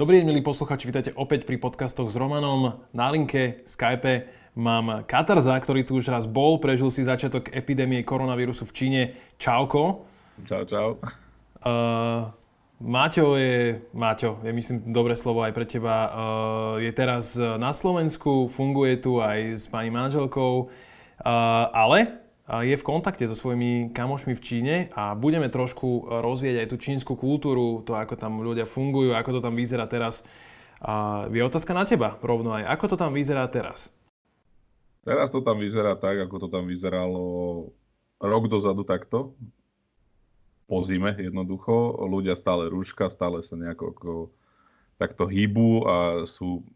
Dobrý deň, milí posluchači, vítajte opäť pri podcastoch s Romanom. Na linke Skype mám Katarza, ktorý tu už raz bol, prežil si začiatok epidémie koronavírusu v Číne. Čauko. Čau, čau. Uh, Máťo je, Máťo, je myslím dobré slovo aj pre teba, uh, je teraz na Slovensku, funguje tu aj s pani manželkou, uh, ale je v kontakte so svojimi kamošmi v Číne a budeme trošku rozvieť aj tú čínsku kultúru, to ako tam ľudia fungujú, ako to tam vyzerá teraz. Je otázka na teba rovno aj, ako to tam vyzerá teraz? Teraz to tam vyzerá tak, ako to tam vyzeralo rok dozadu takto. Po zime jednoducho. Ľudia stále rúška, stále sa nejako ako, takto hýbu a sú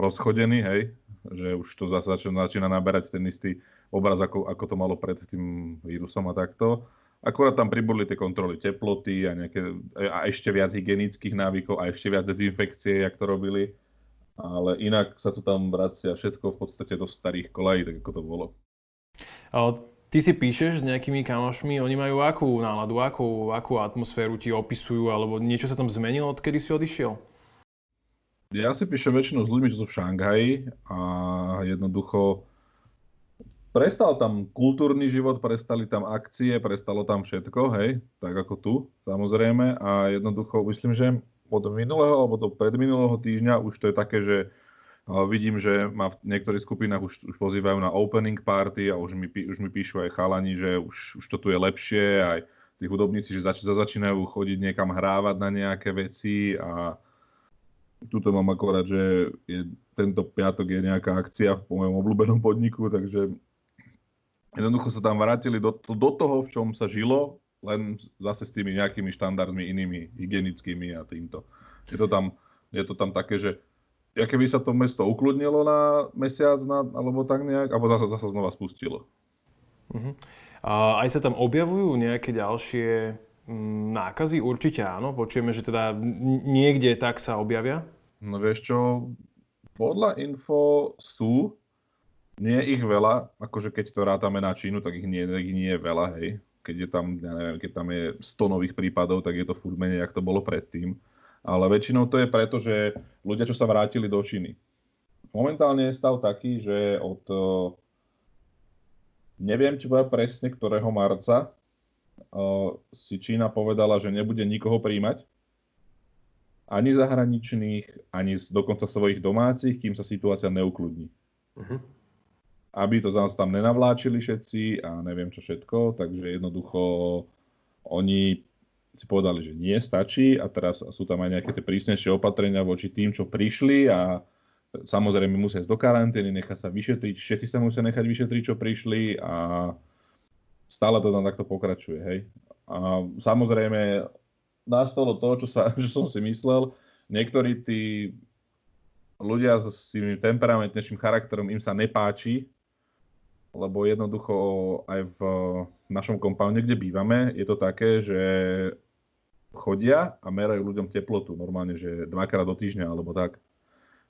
rozchodení, hej. Že už to zase začína naberať ten istý obraz, ako, ako to malo pred tým vírusom a takto. Akurát tam pribudli tie kontroly teploty a, nejaké, a ešte viac hygienických návykov a ešte viac dezinfekcie, jak to robili. Ale inak sa to tam vracia všetko v podstate do starých kolají, tak ako to bolo. Ty si píšeš s nejakými kamošmi, oni majú akú náladu, akú, akú atmosféru ti opisujú, alebo niečo sa tam zmenilo, odkedy si odišiel? Ja si píšem väčšinou s ľuďmi, čo sú v Šanghaji a jednoducho prestal tam kultúrny život, prestali tam akcie, prestalo tam všetko, hej, tak ako tu, samozrejme. A jednoducho, myslím, že od minulého alebo do predminulého týždňa už to je také, že vidím, že ma v niektorých skupinách už, už pozývajú na opening party a už mi, už mi píšu aj chalani, že už, už to tu je lepšie, aj tí hudobníci, že zač- začínajú chodiť niekam hrávať na nejaké veci a tuto mám akorát, že je, tento piatok je nejaká akcia v mojom obľúbenom podniku, takže Jednoducho sa tam vrátili do, do toho, v čom sa žilo, len zase s tými nejakými štandardmi inými, hygienickými a týmto. Je to tam, je to tam také, že ja keby sa to mesto ukludnilo na mesiac, na, alebo tak nejak, alebo zase, zase znova spustilo. Uh-huh. A aj sa tam objavujú nejaké ďalšie mm, nákazy? Určite áno. Počujeme, že teda niekde tak sa objavia? No vieš čo, podľa info sú, nie je ich veľa, akože keď to rátame na Čínu, tak ich nie, ich nie je veľa, hej. Keď je tam, ja neviem, keď tam je 100 nových prípadov, tak je to furt menej, ako to bolo predtým. Ale väčšinou to je preto, že ľudia, čo sa vrátili do Číny. Momentálne je stav taký, že od neviem ti povedať presne, ktorého marca si Čína povedala, že nebude nikoho príjmať. Ani zahraničných, ani dokonca svojich domácich, kým sa situácia neukludní. Uh-huh aby to zase tam nenavláčili všetci a neviem čo všetko, takže jednoducho oni si povedali, že nie, stačí a teraz sú tam aj nejaké tie prísnejšie opatrenia voči tým, čo prišli a samozrejme musia ísť do karantény, nechať sa vyšetriť, všetci sa musia nechať vyšetriť, čo prišli a stále to tam takto pokračuje, hej. A samozrejme nastalo to, čo, sa, čo som si myslel, niektorí tí ľudia s tým temperamentnejším charakterom im sa nepáči lebo jednoducho aj v našom kompounde, kde bývame, je to také, že chodia a merajú ľuďom teplotu normálne, že dvakrát do týždňa alebo tak.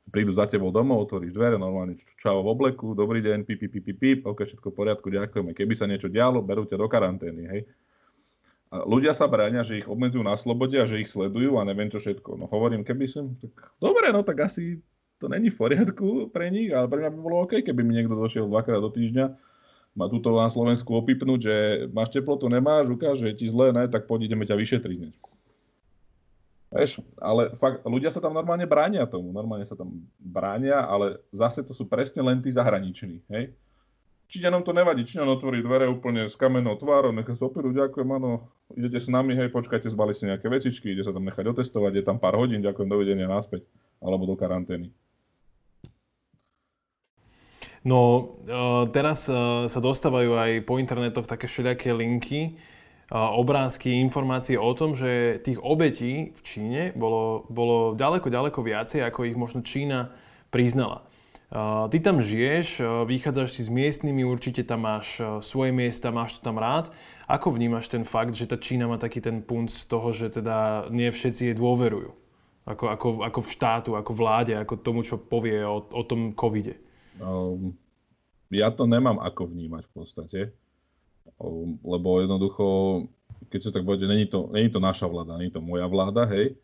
Prídu za tebou domov, otvoríš dvere, normálne čau v obleku, dobrý deň, pip, pip, pip, pip, ok, všetko v poriadku, ďakujeme. Keby sa niečo dialo, berú ťa do karantény, hej. A ľudia sa bráňa, že ich obmedzujú na slobode a že ich sledujú a neviem čo všetko. No hovorím, keby som, tak dobre, no tak asi to není v poriadku pre nich, ale pre mňa by bolo OK, keby mi niekto došiel dvakrát do týždňa ma tuto na Slovensku opipnúť, že máš teplotu, nemáš, ukáže ti zle, ne, tak poď ideme ťa vyšetriť. Vieš, ale fakt, ľudia sa tam normálne bránia tomu, normálne sa tam bránia, ale zase to sú presne len tí zahraniční, hej. Číňanom to nevadí, Číňan otvorí dvere úplne s kamennou tvárou, nechá sa opíru, ďakujem, áno, idete s nami, hej, počkajte, zbali si nejaké vecičky, ide sa tam nechať otestovať, je tam pár hodín, ďakujem, dovidenia naspäť, alebo do karantény. No, uh, teraz uh, sa dostávajú aj po internetoch také všelijaké linky, uh, obrázky, informácie o tom, že tých obetí v Číne bolo, bolo ďaleko, ďaleko viacej, ako ich možno Čína priznala. Ty tam žiješ, vychádzaš si s miestnymi, určite tam máš svoje miesta, máš to tam rád. Ako vnímaš ten fakt, že tá Čína má taký ten punt z toho, že teda nie všetci jej dôverujú? Ako, ako, ako v štátu, ako vláde, ako tomu, čo povie o, o tom covide? Um, ja to nemám ako vnímať v podstate, um, lebo jednoducho, keď sa tak bude, není to, není to naša vláda, není to moja vláda, hej,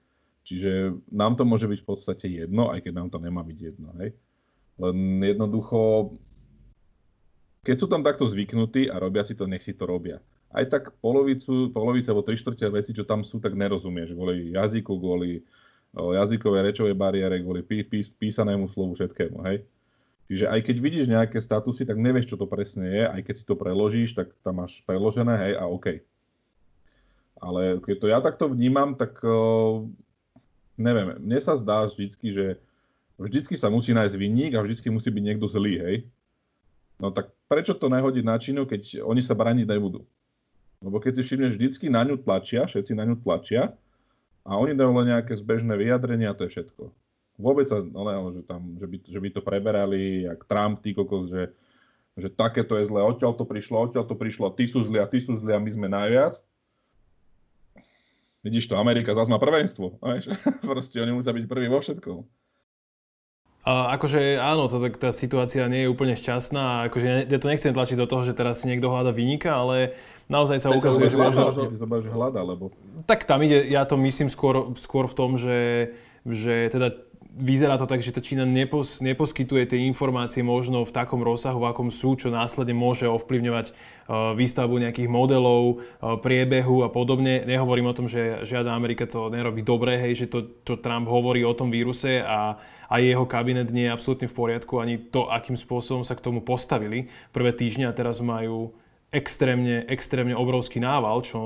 Čiže nám to môže byť v podstate jedno, aj keď nám to nemá byť jedno. Hej? Len jednoducho, keď sú tam takto zvyknutí a robia si to, nech si to robia. Aj tak polovicu, polovica alebo tri štvrtia veci, čo tam sú, tak nerozumieš. Kvôli jazyku, kvôli jazykovej rečovej bariére, kvôli pí, pí, písanému slovu, všetkému. Hej? Čiže aj keď vidíš nejaké statusy, tak nevieš, čo to presne je. Aj keď si to preložíš, tak tam máš preložené, hej, a OK. Ale keď to ja takto vnímam, tak neviem, mne sa zdá vždycky, že vždycky sa musí nájsť vinník a vždycky musí byť niekto zlý, hej? No tak prečo to nehodiť na Čínu, keď oni sa braniť nebudú? Lebo keď si všimneš, vždycky na ňu tlačia, všetci na ňu tlačia a oni dajú len nejaké zbežné vyjadrenia a to je všetko. Vôbec sa, no, že, tam, že, by, že by to preberali, jak Trump, ty kokos, že, že takéto je zlé, odtiaľ to prišlo, odtiaľ to prišlo, ty sú zlí a ty sú zlí a my sme najviac vidíš to, Amerika zase má prvenstvo. Proste oni musia byť prví vo všetkom. A akože áno, to, tá situácia nie je úplne šťastná. Akože ja to nechcem tlačiť do toho, že teraz si niekto hľada vynika, ale naozaj sa ukazuje, že možno... Že hľada, lebo... Tak tam ide, ja to myslím skôr, skôr v tom, že, že teda vyzerá to tak, že tá Čína nepos, neposkytuje tie informácie možno v takom rozsahu, v akom sú, čo následne môže ovplyvňovať uh, výstavbu nejakých modelov, uh, priebehu a podobne. Nehovorím o tom, že žiadna Amerika to nerobí dobre, hej, že to, čo Trump hovorí o tom víruse a, a jeho kabinet nie je absolútne v poriadku, ani to, akým spôsobom sa k tomu postavili. Prvé týždňa a teraz majú extrémne, extrémne obrovský nával, čo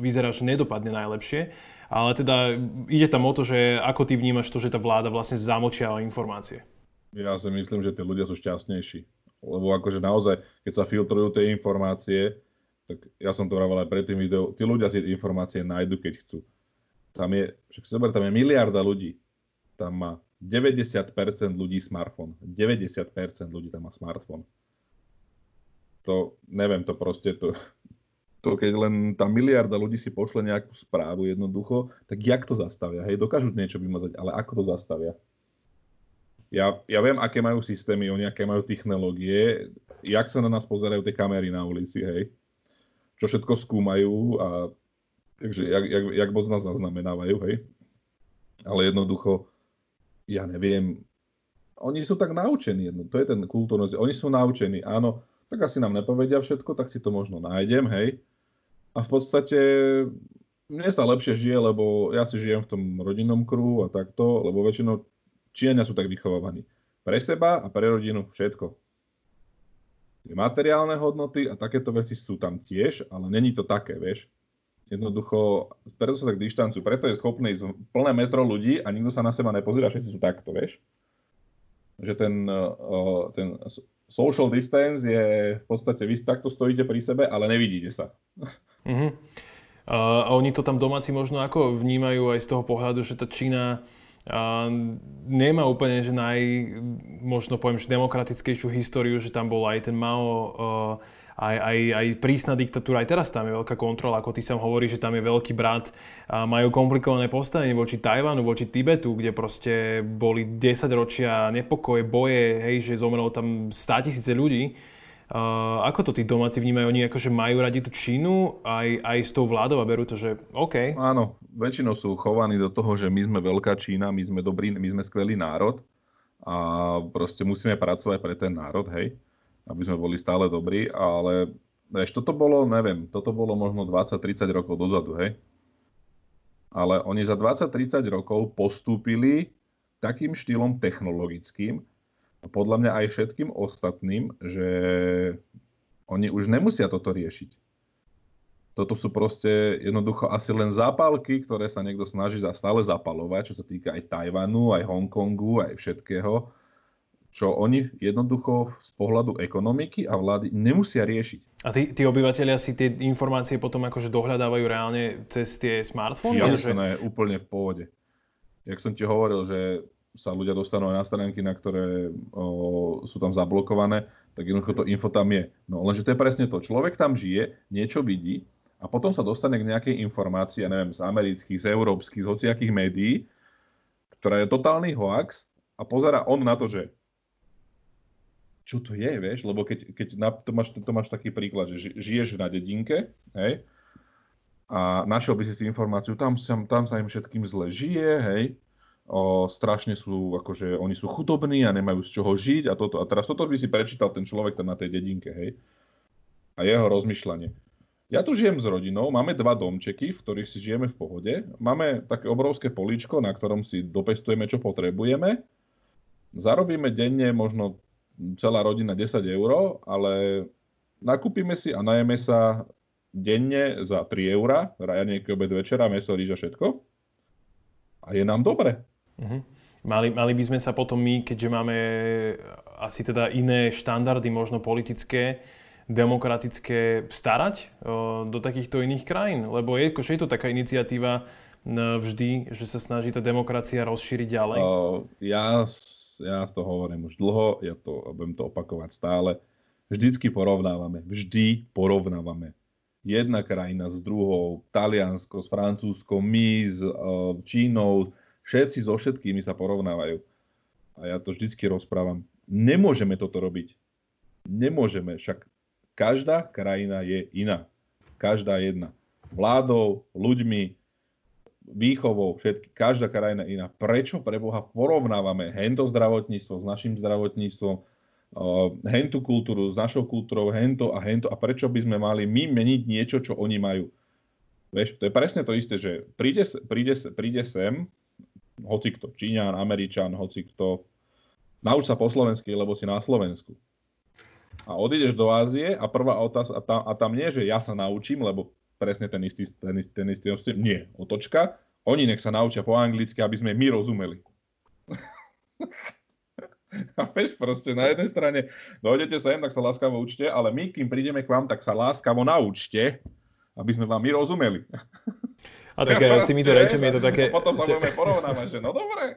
vyzerá, že nedopadne najlepšie. Ale teda ide tam o to, že ako ty vnímaš to, že tá vláda vlastne zamočia informácie. Ja si myslím, že tí ľudia sú šťastnejší. Lebo akože naozaj, keď sa filtrujú tie informácie, tak ja som to vravel aj pred tým videou, tí ľudia si informácie nájdu, keď chcú. Tam je, však zober, tam je miliarda ľudí. Tam má 90% ľudí smartfón. 90% ľudí tam má smartfón. To, neviem, to proste, to, to keď len tá miliarda ľudí si pošle nejakú správu jednoducho, tak jak to zastavia? Hej, dokážu niečo vymazať, ale ako to zastavia? Ja, ja viem, aké majú systémy, oni aké majú technológie, jak sa na nás pozerajú tie kamery na ulici, hej. Čo všetko skúmajú a takže jak, jak, jak moc nás zaznamenávajú, hej. Ale jednoducho, ja neviem, oni sú tak naučení, to je ten kultúrnosť, oni sú naučení, áno, tak asi nám nepovedia všetko, tak si to možno nájdem, hej, a v podstate mne sa lepšie žije, lebo ja si žijem v tom rodinnom kruhu a takto, lebo väčšinou Číňania sú tak vychovávaní. Pre seba a pre rodinu všetko. Materiálne hodnoty a takéto veci sú tam tiež, ale není to také, vieš. Jednoducho, preto sa tak dištancujú, preto je schopný ísť plné metro ľudí a nikto sa na seba nepozerá, všetci sú takto, vieš. Že ten, ten social distance je v podstate, vy takto stojíte pri sebe, ale nevidíte sa. Uh-huh. A oni to tam domáci možno ako vnímajú aj z toho pohľadu, že tá Čína a nemá úplne, že naj, možno poviem, že demokratickejšiu históriu, že tam bol aj ten Mao, uh, aj, aj, aj prísna diktatúra, aj teraz tam je veľká kontrola, ako ty sám hovorí, že tam je veľký brat, a majú komplikované postavenie voči Tajvanu, voči Tibetu, kde proste boli 10 ročia nepokoje, boje, hej, že zomrelo tam 100 tisíce ľudí Uh, ako to tí domáci vnímajú? Oni akože majú radi tú Čínu aj, aj s tou vládou a berú to, že OK. Áno, väčšinou sú chovaní do toho, že my sme veľká Čína, my sme dobrý, my sme skvelý národ a proste musíme pracovať pre ten národ, hej, aby sme boli stále dobrí, ale vieš, toto bolo, neviem, toto bolo možno 20-30 rokov dozadu, hej. Ale oni za 20-30 rokov postúpili takým štýlom technologickým, podľa mňa aj všetkým ostatným, že oni už nemusia toto riešiť. Toto sú proste jednoducho asi len zápalky, ktoré sa niekto snaží stále zapalovať, čo sa týka aj Tajvanu, aj Hongkongu, aj všetkého, čo oni jednoducho z pohľadu ekonomiky a vlády nemusia riešiť. A tí, tí obyvateľia si tie informácie potom akože dohľadávajú reálne cez tie smartfóny? Jasné, že... úplne v pohode. Jak som ti hovoril, že sa ľudia dostanú aj na stránky, na ktoré o, sú tam zablokované, tak jednoducho to info tam je. No lenže to je presne to. Človek tam žije, niečo vidí a potom sa dostane k nejakej informácii, ja neviem, z amerických, z európskych, z hociakých médií, ktorá je totálny hoax a pozera on na to, že čo to je, vieš, lebo keď, keď na, to, máš, to máš taký príklad, že žiješ na dedinke, hej, a našiel by si si informáciu, tam sa, tam sa im všetkým zle žije, hej, o, strašne sú, akože oni sú chudobní a nemajú z čoho žiť a toto. A teraz toto by si prečítal ten človek tam na tej dedinke, hej. A jeho rozmýšľanie. Ja tu žijem s rodinou, máme dva domčeky, v ktorých si žijeme v pohode. Máme také obrovské poličko, na ktorom si dopestujeme, čo potrebujeme. Zarobíme denne možno celá rodina 10 eur, ale nakúpime si a najeme sa denne za 3 eurá, rajanejky, obed, večera, meso, rýža, všetko. A je nám dobre. Uh-huh. Mali, mali by sme sa potom my, keďže máme asi teda iné štandardy, možno politické, demokratické starať do takýchto iných krajín? Lebo je, je to taká iniciatíva vždy, že sa snaží tá demokracia rozšíriť ďalej? ja, ja to hovorím už dlho, ja to budem to opakovať stále. Vždycky porovnávame, vždy porovnávame. Jedna krajina s druhou, Taliansko s Francúzskom, my s Čínou, všetci so všetkými sa porovnávajú. A ja to vždycky rozprávam. Nemôžeme toto robiť. Nemôžeme, však Každá krajina je iná. Každá jedna. Vládou, ľuďmi, výchovou, všetky, každá krajina iná. Prečo pre Boha porovnávame hento zdravotníctvo s našim zdravotníctvom, hentu kultúru s našou kultúrou, hento a hento a prečo by sme mali my meniť niečo, čo oni majú. Vieš, to je presne to isté, že príde, príde, príde sem, hoci kto, Číňan, Američan, hoci kto, nauč sa po slovensky, lebo si na Slovensku a odídeš do Ázie a prvá otázka, a tam, a tam nie, že ja sa naučím, lebo presne ten istý, ten istý, ten istý, nie, otočka, oni nech sa naučia po anglicky, aby sme my rozumeli. a vieš, proste na jednej strane dojdete sem, tak sa láskavo učte, ale my, kým prídeme k vám, tak sa láskavo naučte, aby sme vám my rozumeli. A tak ja, s týmito rečami je to také... A potom sa budeme porovnávať, že no dobre.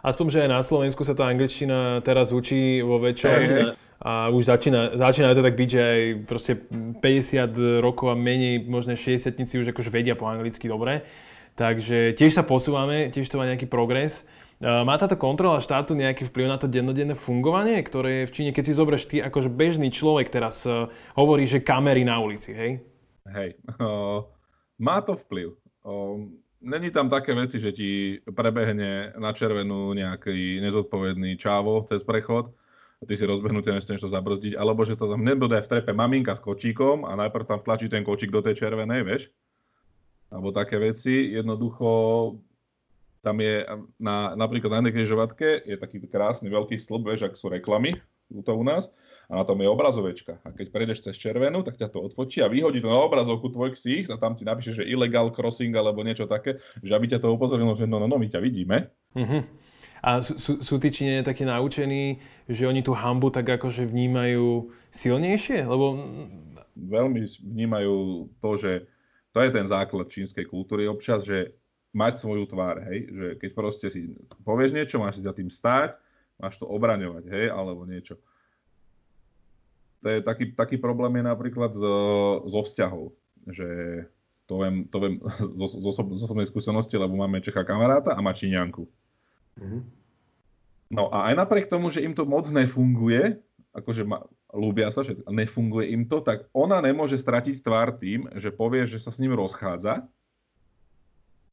Aspoň, že aj na Slovensku sa tá angličtina teraz učí vo väčšom. A už začína, začína to tak byť, že aj proste 50 rokov a menej, možno 60 už akože vedia po anglicky dobre. Takže tiež sa posúvame, tiež to má nejaký progres. Má táto kontrola štátu nejaký vplyv na to dennodenné fungovanie, ktoré je v Číne, keď si zoberieš ty akože bežný človek teraz uh, hovorí, že kamery na ulici, hej? Hej, uh, má to vplyv. Uh, Není tam také veci, že ti prebehne na červenú nejaký nezodpovedný čávo cez prechod, ty si rozbehnutý a to zabrzdiť, alebo že to tam nebude v trepe maminka s kočíkom a najprv tam tlačí ten kočík do tej červenej, vieš? Alebo také veci. Jednoducho tam je na, napríklad na jednej križovatke je taký krásny veľký stĺp, vieš, ak sú reklamy, to u nás, a na tom je obrazovečka. A keď prejdeš cez červenú, tak ťa to odfotí a vyhodí to na obrazovku tvoj ksích a tam ti napíše, že illegal crossing alebo niečo také, že aby ťa to upozornilo, že no, no, no, my ťa vidíme. Mm-hmm. A sú, sú tí Číňania takí naučení, že oni tú hambu tak akože vnímajú silnejšie? Lebo... Veľmi vnímajú to, že to je ten základ čínskej kultúry občas, že mať svoju tvár, hej, že keď proste si povieš niečo, máš si za tým stáť, máš to obraňovať, hej, alebo niečo. To je taký, taký problém je napríklad zo, zo vzťahov, že to viem, to viem zo osobnej skúsenosti, lebo máme Čecha kamaráta a má Číňanku. Mm-hmm. No a aj napriek tomu, že im to moc nefunguje, akože ma, ľúbia sa, že nefunguje im to, tak ona nemôže stratiť tvár tým, že povie, že sa s ním rozchádza,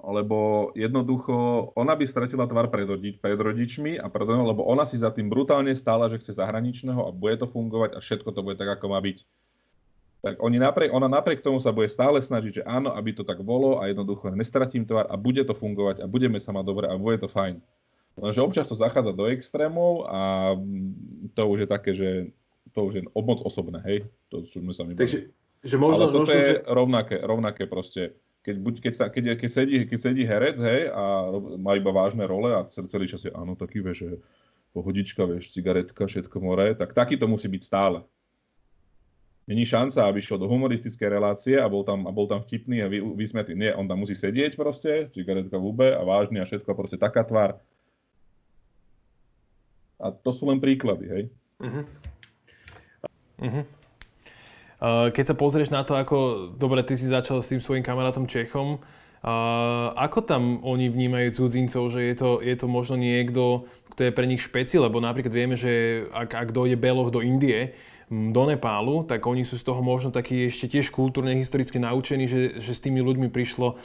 lebo jednoducho ona by stratila tvár pred, rodič, pred rodičmi a pred, lebo ona si za tým brutálne stála, že chce zahraničného a bude to fungovať a všetko to bude tak, ako má byť. Tak oni napriek, ona napriek tomu sa bude stále snažiť, že áno, aby to tak bolo a jednoducho nestratím tvár a bude to fungovať a budeme sa mať dobre a bude to fajn. Lenže občas to zachádza do extrémov a to už je také, že to už je moc osobné, hej? To sme sa Takže, že možno, Ale toto možno, je že... rovnaké, rovnaké proste. Keď, buď, keď, keď, keď, sedí, keď sedí herec, hej, a má iba vážne role a celý, celý čas je, áno, taký, vieš, že pohodička, vieš, cigaretka, všetko more, tak taký to musí byť stále. Není šanca, aby šiel do humoristickej relácie a bol tam, a bol tam vtipný a vy, vysmetý. Nie, on tam musí sedieť proste, cigaretka v úbe a vážny a všetko, proste taká tvár a to sú len príklady, hej. Uh-huh. Uh-huh. Keď sa pozrieš na to, ako, dobre, ty si začal s tým svojim kamarátom Čechom, uh, ako tam oni vnímajú cudzincov, že je to, je to možno niekto, kto je pre nich špeci, lebo napríklad vieme, že ak, ak dojde Beloch do Indie, do Nepálu, tak oni sú z toho možno takí ešte tiež kultúrne, historicky naučení, že, že s tými ľuďmi prišlo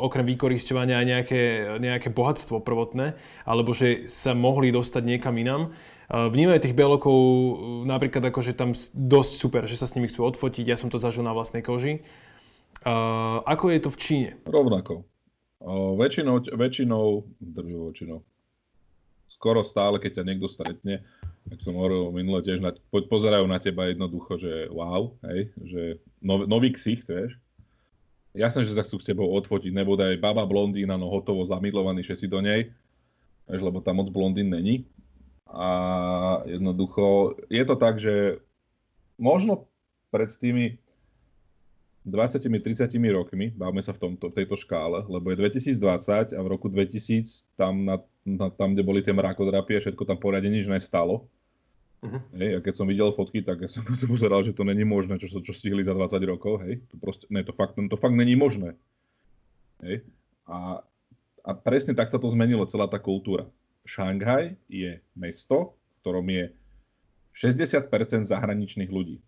okrem vykoristovania aj nejaké, nejaké bohatstvo prvotné, alebo že sa mohli dostať niekam inam. Vnímajú tých belokov napríklad ako, že tam dosť super, že sa s nimi chcú odfotiť, ja som to zažil na vlastnej koži. Ako je to v Číne? Rovnako. Väčšinou, väčšinou, väčšinou, skoro stále, keď ťa niekto stretne, tak som hovoril minule tiež, na, pozerajú na teba jednoducho, že wow, hej, že nov, nový ksicht, vieš. Jasné, že sa chcú s tebou odfotiť, nebude aj baba blondína, no hotovo zamilovaní všetci do nej, lebo tam moc blondín není. A jednoducho, je to tak, že možno pred tými 20-30 rokmi, bavme sa v, tomto, v tejto škále, lebo je 2020 a v roku 2000 tam, na, na, tam kde boli tie mrakodrapie, všetko tam poriadne nič nestalo. Uh-huh. Hej, a keď som videl fotky, tak ja som to pozeral, že to není možné, čo, čo stihli za 20 rokov. Hej. To, proste, ne, to, fakt, to fakt není možné. Hej. A, a presne tak sa to zmenilo, celá tá kultúra. Šanghaj je mesto, v ktorom je 60% zahraničných ľudí.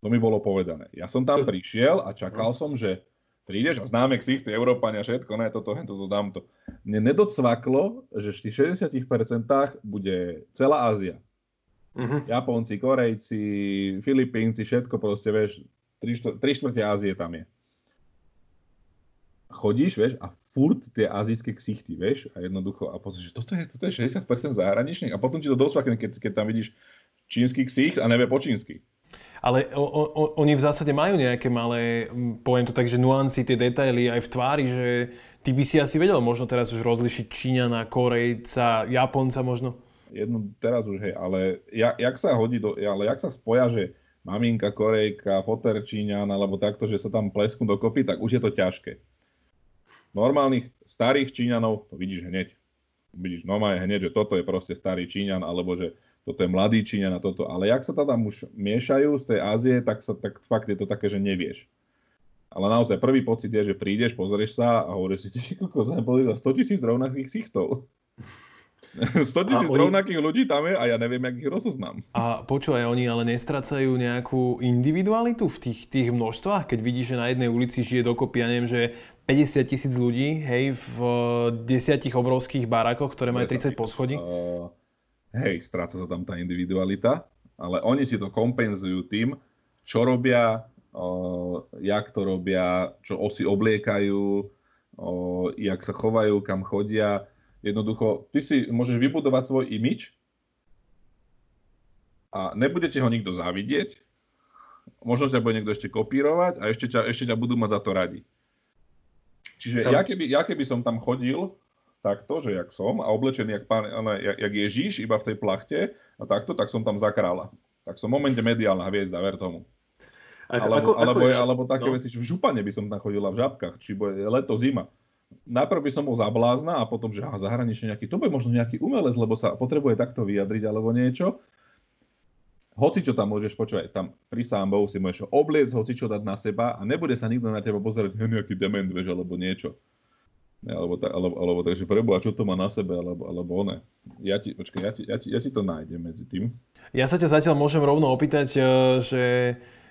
To mi bolo povedané. Ja som tam prišiel a čakal som, že prídeš a známe ksich, tie Európania, všetko, ne, toto, toto, dám to. Mne nedocvaklo, že v tých 60% bude celá Ázia. Uh-huh. Japonci, Korejci, Filipínci, všetko proste, vieš, tri štvrte Ázie tam je. Chodíš, vieš, a furt tie azijské ksichty, vieš, a jednoducho, a potom, že toto je, toto je 60% zahraničných, a potom ti to dosvakne, keď, keď tam vidíš čínsky ksicht a nevie po čínsky. Ale o, o, oni v zásade majú nejaké malé, poviem to tak, že nuancy, tie detaily aj v tvári, že ty by si asi vedel možno teraz už rozlišiť Číňana, Korejca, Japonca možno? Jedno teraz už, hej, ale jak, jak sa hodí, do, ale jak sa spoja, že maminka Korejka, foter Číňan, alebo takto, že sa tam plesknú dokopy, tak už je to ťažké. Normálnych starých Číňanov to vidíš hneď. Vidíš normálne hneď, že toto je proste starý Číňan, alebo že toto je mladý Číňan a toto. Ale jak sa tam už miešajú z tej Ázie, tak, sa, tak fakt je to také, že nevieš. Ale naozaj prvý pocit je, že prídeš, pozrieš sa a hovoríš si, ty kokos, boli za 100 tisíc rovnakých sichtov. 100 tisíc oni... rovnakých ľudí tam je a ja neviem, jak ich rozoznám. A počúvaj, oni ale nestracajú nejakú individualitu v tých, tých množstvách? Keď vidíš, že na jednej ulici žije dokopy, ja neviem, že 50 tisíc ľudí, hej, v desiatich obrovských barákoch, ktoré majú 30 poschodí? Uh, hej, stráca sa tam tá individualita, ale oni si to kompenzujú tým, čo robia, o, jak to robia, čo osi obliekajú, o, jak sa chovajú, kam chodia. Jednoducho, ty si môžeš vybudovať svoj imič a nebudete ho nikto závidieť, možno ťa bude niekto ešte kopírovať a ešte ťa, ešte ťa budú mať za to radi. Čiže ja keby, ja keby som tam chodil takto, že jak som, a oblečený jak, pán, jak, jak Ježíš, iba v tej plachte, a takto, tak som tam za kráľa. Tak som momente mediálna hviezda, ver tomu. Ako, alebo, ako, alebo, ako, alebo také no. veci, že v župane by som tam chodila v žabkách, či bude leto, zima. Najprv by som bol za blázna a potom, že aha, zahranične nejaký, to bude možno nejaký umelec, lebo sa potrebuje takto vyjadriť alebo niečo. Hoci čo tam môžeš počúvať, tam pri sámbou si môžeš obliecť, hoci čo dať na seba a nebude sa nikto na teba pozerať, nejaký dement, vieš, alebo niečo. Alebo, tak, alebo, alebo takže preboha, čo to má na sebe, alebo, alebo one. Ja ti, počkaj, ja ti, ja, ti, ja ti to nájdem medzi tým. Ja sa ťa zatiaľ môžem rovno opýtať, e, že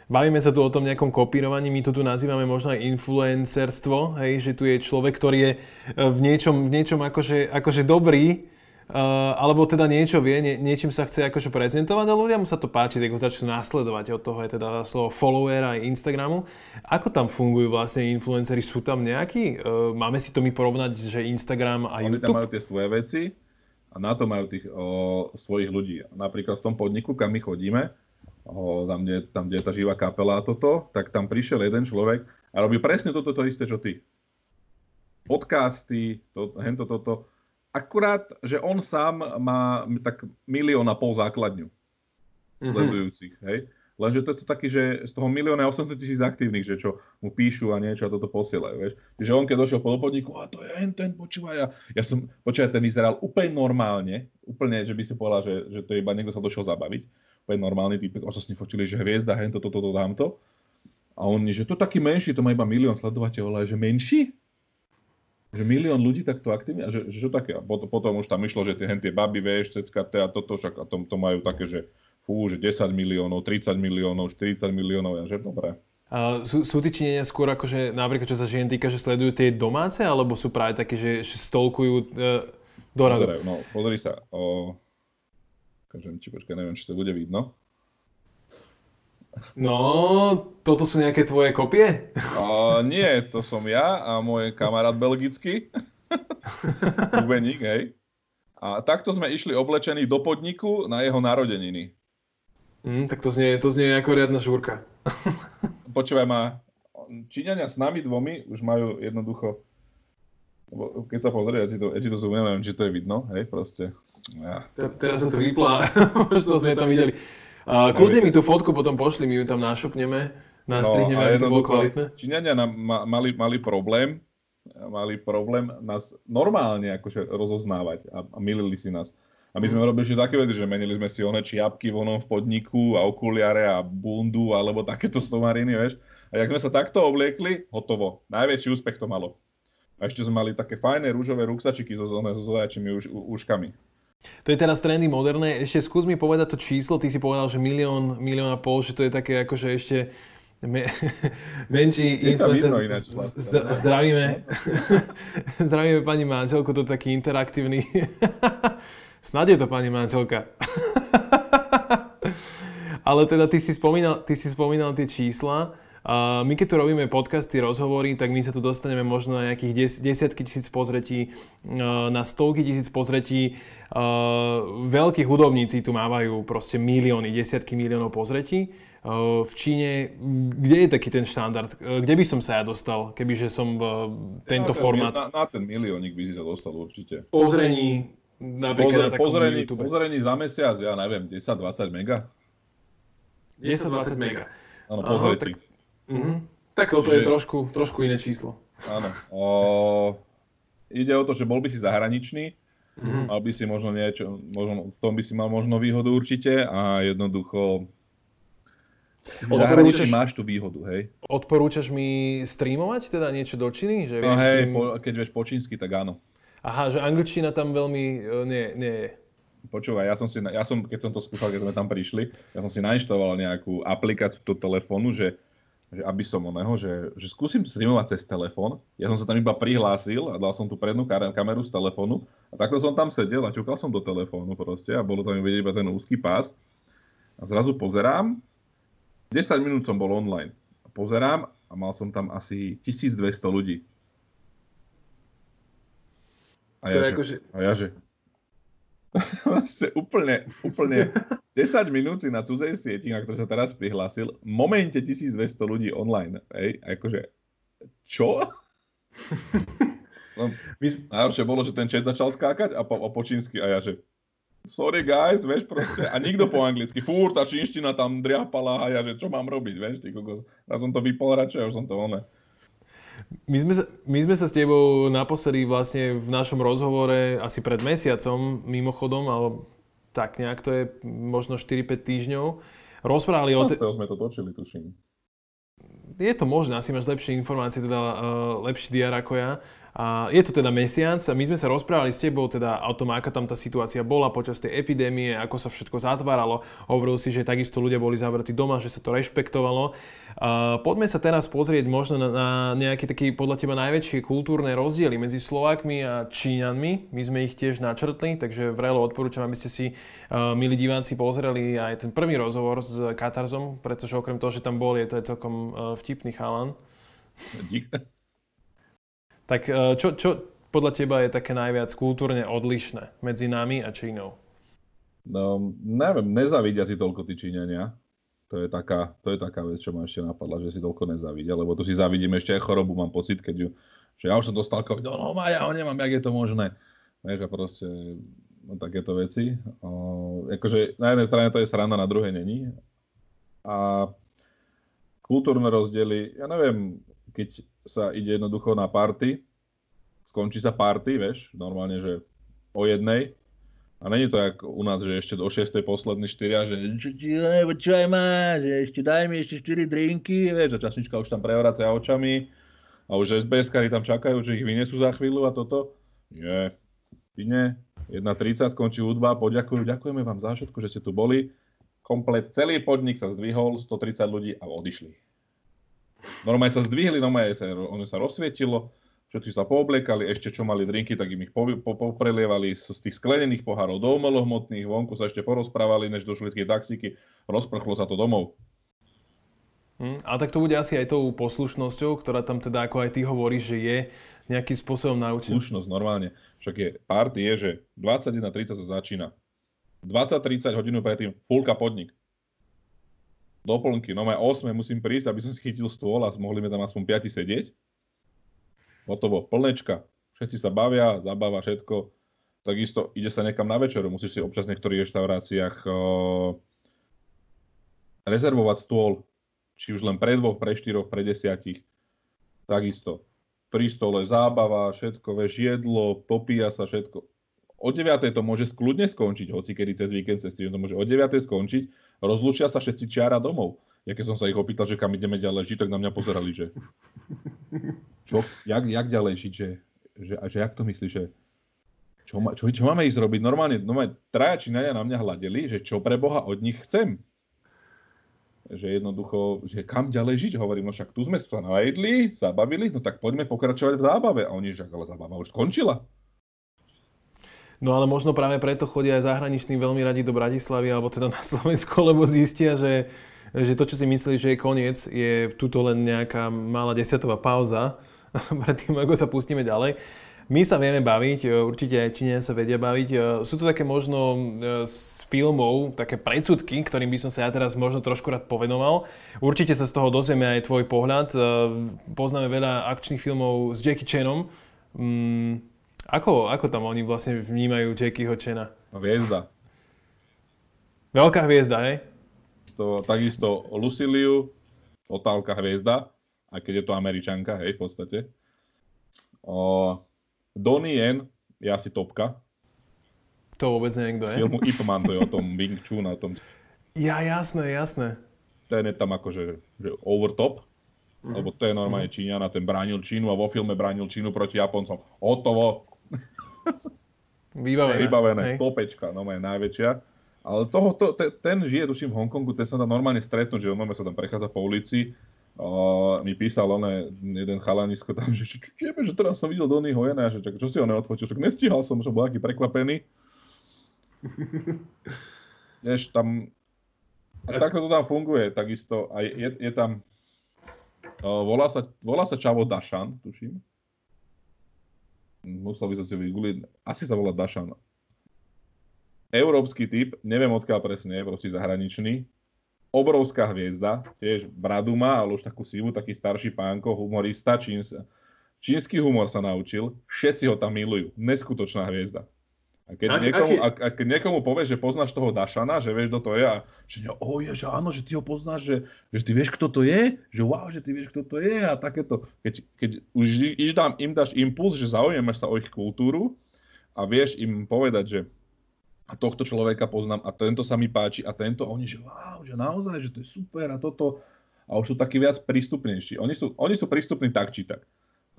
bavíme sa tu o tom nejakom kopírovaní, my to tu nazývame možno aj influencerstvo, hej, že tu je človek, ktorý je e, v niečom, v niečom akože, akože dobrý, Uh, alebo teda niečo vie, nie, niečím sa chce akože prezentovať a ľudia mu sa to páči, tak ho začnú nasledovať. Od toho je teda slovo follower aj Instagramu. Ako tam fungujú vlastne influenceri? Sú tam nejakí? Uh, máme si to my porovnať, že Instagram a Oni YouTube? tam majú tie svoje veci a na to majú tých o, svojich ľudí. Napríklad v tom podniku, kam my chodíme, o, tam, kde, tam, kde je tá živá kapela a toto, tak tam prišiel jeden človek a robí presne toto to isté, čo ty. Podcasty, to, hento, toto Akurát, že on sám má tak milión a pol základňu mm-hmm. sledujúcich, hej. Lenže to je to taký, že z toho milióna 800 tisíc aktívnych, že čo mu píšu a niečo a toto posielajú, vieš. Čiže on keď došiel po podniku, a to je ten, ten, počúvaj. Ja, ja som, počúvaj, ten vyzeral úplne normálne, úplne, že by si povedal, že, že to je iba niekto sa došiel zabaviť. Úplne normálny typ, o sa s ním fotili, že hviezda, hen, toto, toto, tamto. A on, že to taký menší, to má iba milión sledovateľov, ale že menší? že milión ľudí takto aktívne, a že, že čo také? A potom, potom už tam išlo, že tie, tie baby, vieš, cecka, a toto, však a to, to majú také, že fú, že 10 miliónov, 30 miliónov, 40 miliónov, ja že dobre. Uh, sú, sú tí Číňania skôr akože, napríklad čo sa žien týka, že sledujú tie domáce, alebo sú práve také, že, že stolkujú uh, do radu? Pozerajú, no pozri sa. O... Kažem ti, počkaj, neviem, či to bude vidno. No, toto sú nejaké tvoje kopie? Uh, nie, to som ja a môj kamarát belgický. Bubeník, hej. A takto sme išli oblečení do podniku na jeho narodeniny. Mm, tak to znie, to znie ako riadna žúrka. počúvaj ma, Číňania s nami dvomi už majú jednoducho, keď sa pozrie, ja ti to, ja ti to zoom, neviem, či to je vidno, hej, proste. Ja. Teraz som to vyplá, možno sme tam videli. A, kľudne mi tú fotku potom pošli, my ju tam našupneme, nastrihneme, no, aby to bolo kvalitné. Číňania nám mali, mali problém, mali problém nás normálne akože rozoznávať a, a milili si nás. A my sme robili také veci, že menili sme si one čiapky vonom v podniku a okuliare a bundu alebo takéto stomariny, vieš. A jak sme sa takto obliekli, hotovo. Najväčší úspech to malo. A ešte sme mali také fajné rúžové ruksačiky so, so, so zajačími už, úškami. To je teraz trendy moderné. Ešte skús mi povedať to číslo. Ty si povedal, že milión, milión a pol, že to je také akože ešte me, menší influencer. Zdravíme. zdravíme pani manželku, to je taký interaktívny Snad je to pani manželka. Ale teda ty si spomínal, ty si spomínal tie čísla. Uh, my keď tu robíme podcasty, rozhovory, tak my sa tu dostaneme možno na nejakých des, desiatky tisíc pozretí, uh, na stovky tisíc pozretí. Uh, veľkí hudobníci tu mávajú proste milióny, desiatky miliónov pozretí. Uh, v Číne, kde je taký ten štandard? Uh, kde by som sa ja dostal, kebyže som uh, tento na ten, formát? Na, na ten miliónik by si sa dostal určite. Pozrení, Napríklad Pozre, pozrení, pozrení za mesiac, ja neviem, 10-20 mega. 10-20 mega. Áno, pozretí. Tak, uh-huh. tak toto Čiže, je trošku, trošku iné číslo. Áno. O, ide o to, že bol by si zahraničný, uh-huh. mal by si možno niečo, možno, v tom by si mal možno výhodu určite a jednoducho Odporúčaš, máš tú výhodu, hej. Odporúčaš mi streamovať teda niečo do činy? Že no hej, stream... po, keď vieš po čínsky, tak áno. Aha, že angličtina tam veľmi uh, nie, nie je. Počúvaj, ja som si, ja som, keď som to skúšal, keď sme tam prišli, ja som si nainštaloval nejakú aplikáciu do telefónu, že, že aby som oného, že, že skúsim streamovať cez telefón. Ja som sa tam iba prihlásil a dal som tú prednú kameru z telefónu a takto som tam sedel a ťukal som do telefónu proste a bolo tam vidieť iba ten úzky pás. A zrazu pozerám, 10 minút som bol online. A pozerám a mal som tam asi 1200 ľudí. A ja, že, že... a ja že... Vlastne úplne, úplne 10 minút si na cudzej sieti, na ktoré sa teraz prihlásil, v momente 1200 ľudí online. Hej, akože, čo? No, najhoršie bolo, že ten chat začal skákať a po, a po čínsky a ja že sorry guys, vieš proste, a nikto po anglicky, fúr, tá čínština tam driapala a ja že čo mám robiť, vieš, ty kokos, ja som to vypol radšej, už som to oné. My sme, sa, my sme sa s tebou naposledy vlastne v našom rozhovore asi pred mesiacom, mimochodom, alebo tak nejak to je možno 4-5 týždňov, rozprávali o... Te... sme to točili, tuším. Je to možné, asi máš lepšie informácie, teda uh, lepší diar ako ja. Je to teda mesiac a my sme sa rozprávali s tebou teda o tom, aká tam tá situácia bola počas tej epidémie, ako sa všetko zatváralo. Hovoril si, že takisto ľudia boli zavretí doma, že sa to rešpektovalo. Poďme sa teraz pozrieť možno na, nejaké taký podľa teba najväčšie kultúrne rozdiely medzi Slovákmi a Číňanmi. My sme ich tiež načrtli, takže vrelo odporúčam, aby ste si, uh, milí diváci, pozreli aj ten prvý rozhovor s Katarzom, pretože okrem toho, že tam bol, je to aj celkom uh, vtipný chalan. Tak e, čo, čo podľa teba je také najviac kultúrne odlišné medzi nami a Čínou? No, neviem, nezavidia si toľko tí Číňania. To je, taká, to je taká vec, čo ma ešte napadla, že si toľko nezavidia, lebo tu si zavidím ešte aj chorobu, mám pocit, keď ju, že ja už som dostal COVID, no, no ja ho nemám, jak je to možné. Vieš, a proste no, takéto veci. O, akože na jednej strane to je sranda, na druhej není. A kultúrne rozdiely, ja neviem, keď sa ide jednoducho na party, skončí sa party, vieš, normálne, že o jednej, a není to jak u nás, že ešte do 6. poslední štyria, že čo ti čo aj má, že ešte daj mi ešte 4 drinky, vieš, a časnička už tam prevracia očami a už sbs tam čakajú, že ich vyniesú za chvíľu a toto. Nie, ty nie. 1.30 skončí hudba, poďakujú, ďakujeme vám za všetko, že ste tu boli. komplet, celý podnik sa zdvihol, 130 ľudí a odišli. Normálne sa zdvihli, normálne sa, ono sa rozsvietilo, všetci sa poobliekali, ešte čo mali drinky, tak im ich poprelievali z tých sklenených pohárov do umelohmotných, vonku sa ešte porozprávali, než došli tie taxíky, rozprchlo sa to domov. Hmm, ale tak to bude asi aj tou poslušnosťou, ktorá tam teda, ako aj ty hovoríš, že je nejakým spôsobom naučená. Poslušnosť, normálne. Však je, party je, že 21.30 sa začína. 20-30 hodinu predtým fulka podnik. Doplnky, no aj 8 musím prísť, aby som si chytil stôl a mohli sme tam aspoň 5 sedieť hotovo, plnečka, všetci sa bavia, zabáva všetko, takisto ide sa niekam na večeru, musíš si občas v niektorých reštauráciách uh, rezervovať stôl, či už len pre dvoch, pre štyroch, pre desiatich, takisto. Pri stole zábava, všetko, vieš, jedlo, popíja sa všetko. O 9. to môže kľudne skončiť, hoci kedy cez víkend, cez týždeň to môže o 9. skončiť, rozlučia sa všetci čiara domov. Ja keď som sa ich opýtal, že kam ideme ďalej žiť, tak na mňa pozerali, že čo, jak, jak ďalej žiť, že, že, že jak to myslíš, že čo, ma, čo, čo máme ísť robiť? Normálne, normálne traja Číňania na mňa hľadeli, že čo pre Boha od nich chcem. Že jednoducho, že kam ďalej žiť? Hovorím, no však tu sme sa najedli, zabavili, no tak poďme pokračovať v zábave. A oni, že ale zábava už skončila. No ale možno práve preto chodia aj zahraniční veľmi radi do Bratislavy alebo teda na Slovensku, lebo zistia, že, že to, čo si mysleli, že je koniec, je tuto len nejaká malá desiatová pauza predtým, ako sa pustíme ďalej. My sa vieme baviť, e, určite aj Číňania sa vedia baviť. E, sú to také možno z e, filmov, také predsudky, ktorým by som sa ja teraz možno trošku rád povenoval. Určite sa z toho dozvieme aj tvoj pohľad. Poznáme veľa akčných filmov s Jackie Chanom. Ako, ako tam oni vlastne vnímajú Jackieho Chana? Hviezda. Veľká hviezda, hej? To, takisto Luciliu, otálka hviezda aj keď je to američanka, hej, v podstate. O, Donnie Yen je asi topka. To vôbec neviem, kto je. Z filmu Ip Man, to je o tom Wing Chun, o tom... Ja, jasné, jasné. Ten je tam akože že over top, mm. lebo to je normálne mm. Číňan a ten bránil Čínu a vo filme bránil Čínu proti Japoncom. Hotovo. Vybavené. Vybavené, hej. topečka, no najväčšia. Ale toho, to, te, ten žije, tuším, v Hongkongu, ten sa tam normálne stretnúť, že on sa tam prechádza po ulici Uh, mi písal one, jeden chalanisko tam, že čo tiebe, že teraz som videl Donny Hojena, že čo si ho neodfotil, že nestíhal som, že bol aký prekvapený. Vieš, tam... A takto to tam funguje, takisto. A je, je tam... Uh, volá, sa, volá sa Čavo Dašan, tuším. Musel by som si vygoogliť. Asi sa volá Dašan. Európsky typ, neviem odkiaľ presne, proste zahraničný obrovská hviezda, tiež bradu má, ale už takú sivu, taký starší pánko, humorista, čín, čínsky humor sa naučil, všetci ho tam milujú, neskutočná hviezda. A keď, aký, niekomu, aký... A, a keď niekomu povieš, že poznáš toho Dašana, že vieš, kto to je, a že o, je, že áno, že ty ho poznáš, že, že ty vieš, kto to je, že wow, že ty vieš, kto to je a takéto. Keď, keď už iš dám, im dáš impuls, že zaujímaš sa o ich kultúru a vieš im povedať, že a tohto človeka poznám a tento sa mi páči a tento, a oni že wow, že naozaj, že to je super a toto a už sú takí viac prístupnejší. Oni sú, oni sú prístupní tak či tak.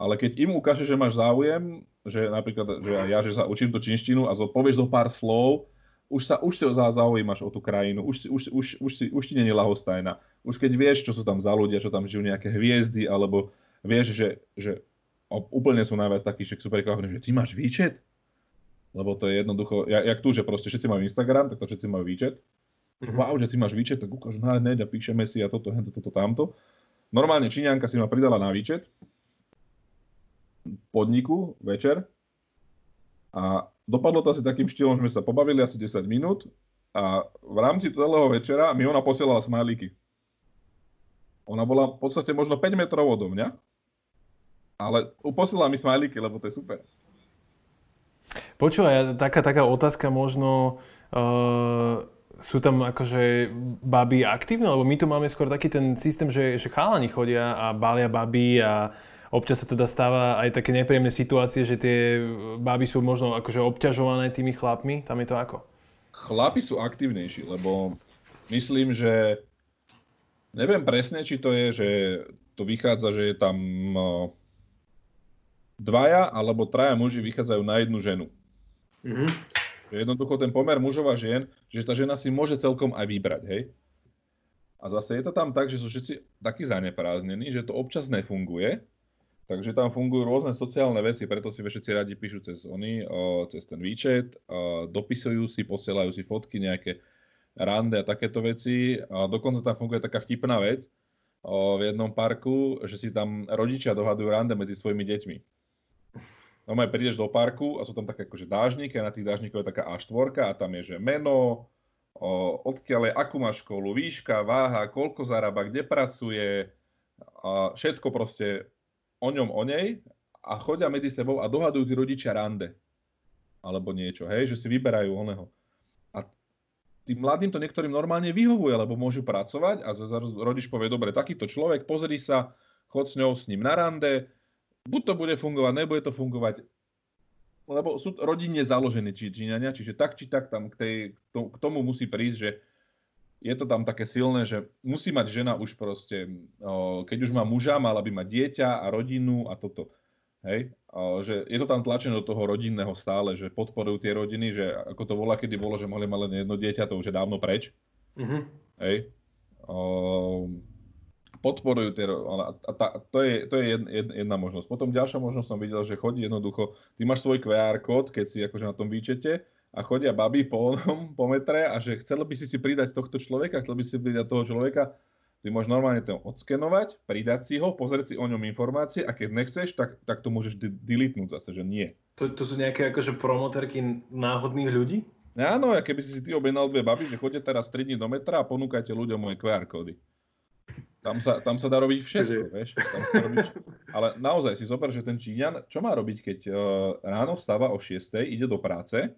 Ale keď im ukáže, že máš záujem, že napríklad, že ja, že sa učím tú čínštinu a povieš zo pár slov, už sa už si zaujímaš o tú krajinu, už, už, už, už, si, už ti není lahostajná. Už keď vieš, čo sú tam za ľudia, čo tam žijú nejaké hviezdy, alebo vieš, že, že úplne sú najviac takí, že sú prekvapení, že ty máš výčet? lebo to je jednoducho, jak, jak tu, že proste všetci majú Instagram, tak to všetci majú výčet. Mm-hmm. Wow, že ty máš výčet, tak ukáž na hneď a píšeme si a toto, hento, toto, tamto. Normálne Číňanka si ma pridala na výčet podniku večer a dopadlo to asi takým štýlom, že sme sa pobavili asi 10 minút a v rámci celého večera mi ona posielala smajlíky. Ona bola v podstate možno 5 metrov odo mňa, ale posielala mi smajlíky, lebo to je super. Počúvaj, taká, taká otázka možno, uh, sú tam akože baby aktívne? Lebo my tu máme skôr taký ten systém, že, že chalani chodia a balia baby a občas sa teda stáva aj také nepríjemné situácie, že tie baby sú možno akože obťažované tými chlapmi. Tam je to ako? Chlapi sú aktívnejší, lebo myslím, že neviem presne, či to je, že to vychádza, že je tam dvaja alebo traja muži vychádzajú na jednu ženu. Mm-hmm. Že jednoducho ten pomer mužov a žien, že tá žena si môže celkom aj vybrať, hej. A zase je to tam tak, že sú všetci takí zanepráznení, že to občas nefunguje, takže tam fungujú rôzne sociálne veci, preto si všetci radi píšu cez oni, cez ten výčet, dopisujú si, posielajú si fotky, nejaké rande a takéto veci. A dokonca tam funguje taká vtipná vec v jednom parku, že si tam rodičia dohadujú rande medzi svojimi deťmi No aj prídeš do parku a sú tam také akože dážniky a na tých dážnikoch je taká A4 a tam je, že meno, odkiaľ je, akú má školu, výška, váha, koľko zarába, kde pracuje, a všetko proste o ňom, o nej a chodia medzi sebou a dohadujú tí rodičia rande. Alebo niečo, hej, že si vyberajú oného. A tým mladým to niektorým normálne vyhovuje, lebo môžu pracovať a rodič povie, dobre, takýto človek, pozri sa, chod s ňou s ním na rande, buď to bude fungovať, nebude to fungovať, lebo sú rodinne založení Číňania, čiže tak či tak tam k, tej, k tomu musí prísť, že je to tam také silné, že musí mať žena už proste, keď už má muža, mala by mať dieťa a rodinu a toto. Hej? Že je to tam tlačené do toho rodinného stále, že podporujú tie rodiny, že ako to volá, kedy bolo, že mohli mať len jedno dieťa, to už je dávno preč. Mm-hmm. Hej? podporujú tie, ale a tá, to je, to je jedna, jedna možnosť. Potom ďalšia možnosť som videl, že chodí jednoducho, ty máš svoj QR kód, keď si akože na tom výčete a chodia baby po, po metre a že chcel by si si pridať tohto človeka, chcel by si pridať toho človeka, ty môžeš normálne to odskenovať, pridať si ho, pozrieť si o ňom informácie a keď nechceš, tak, tak to môžeš de- deletnúť zase, že nie. To, to sú nejaké akože promoterky náhodných ľudí? Áno, a keby si ty objednal dve baby, že chodíte teraz 3 dní do metra a ponúkajte ľuďom moje QR kódy. Tam sa, tam sa dá robiť všetko, vieš. Tam sa robiť... Ale naozaj si zober, že ten Číňan, čo má robiť, keď uh, ráno vstáva o 6, ide do práce,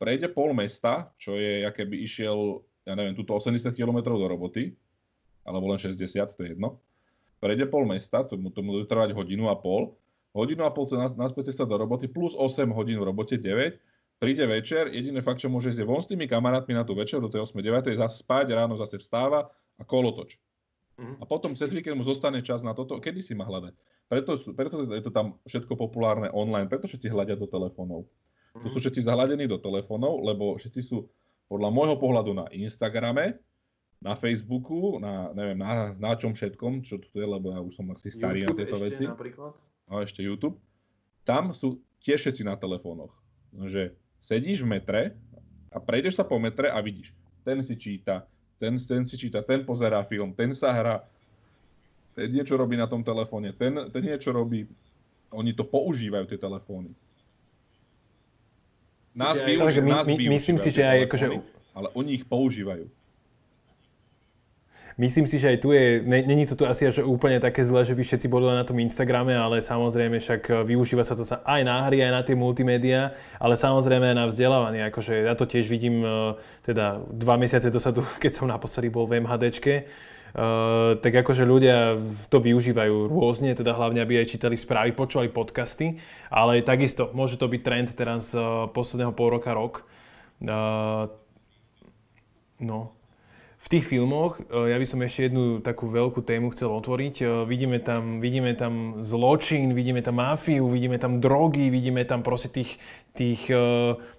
prejde pol mesta, čo je, aké by išiel, ja neviem, túto 80 km do roboty, alebo len 60, to je jedno. Prejde pol mesta, tomu, tomu bude trvať hodinu a pol, hodinu a pol naspäť cesta do roboty, plus 8 hodín v robote, 9, príde večer, jediné fakt, čo môže ísť je von s tými kamarátmi na tú večer do tej 8 9 zase spať, ráno zase vstáva, a kolotoč. Mm-hmm. A potom cez víkend mu zostane čas na toto, kedy si má hľadať. Preto, preto je to tam všetko populárne online, preto všetci hľadia do telefónov. Tu sú všetci zahľadení do telefónov, lebo všetci sú podľa môjho pohľadu na Instagrame, na Facebooku, na, neviem, na, na čom všetkom, čo tu je, lebo ja už som asi starý YouTube na tieto ešte veci. Napríklad? No ešte YouTube. Tam sú tiež všetci na telefónoch. Že sedíš v metre a prejdeš sa po metre a vidíš, ten si číta, ten, ten si číta, ten pozerá film, ten sa hrá, ten niečo robí na tom telefóne, ten, ten niečo robí, oni to používajú, tie telefóny. Nás, využi- my, nás my, myslím si, že aj akože... Ale oni ich používajú. Myslím si, že aj tu je, není to tu asi až úplne také zlé, že by všetci boli len na tom Instagrame, ale samozrejme však e, využíva sa to aj na hry, aj na tie multimédia, ale samozrejme aj na vzdelávanie. Akože ja to tiež vidím e, teda dva mesiace dosadu, keď som naposledy bol v MHDčke, Uh, tak akože ľudia to využívajú rôzne, teda hlavne, aby aj čítali správy, počúvali podcasty, ale takisto môže to byť trend teraz uh, posledného pol roka, rok. Uh, no, v tých filmoch, ja by som ešte jednu takú veľkú tému chcel otvoriť. Vidíme tam, vidíme tam zločin, vidíme tam mafiu, vidíme tam drogy, vidíme tam proste tých, tých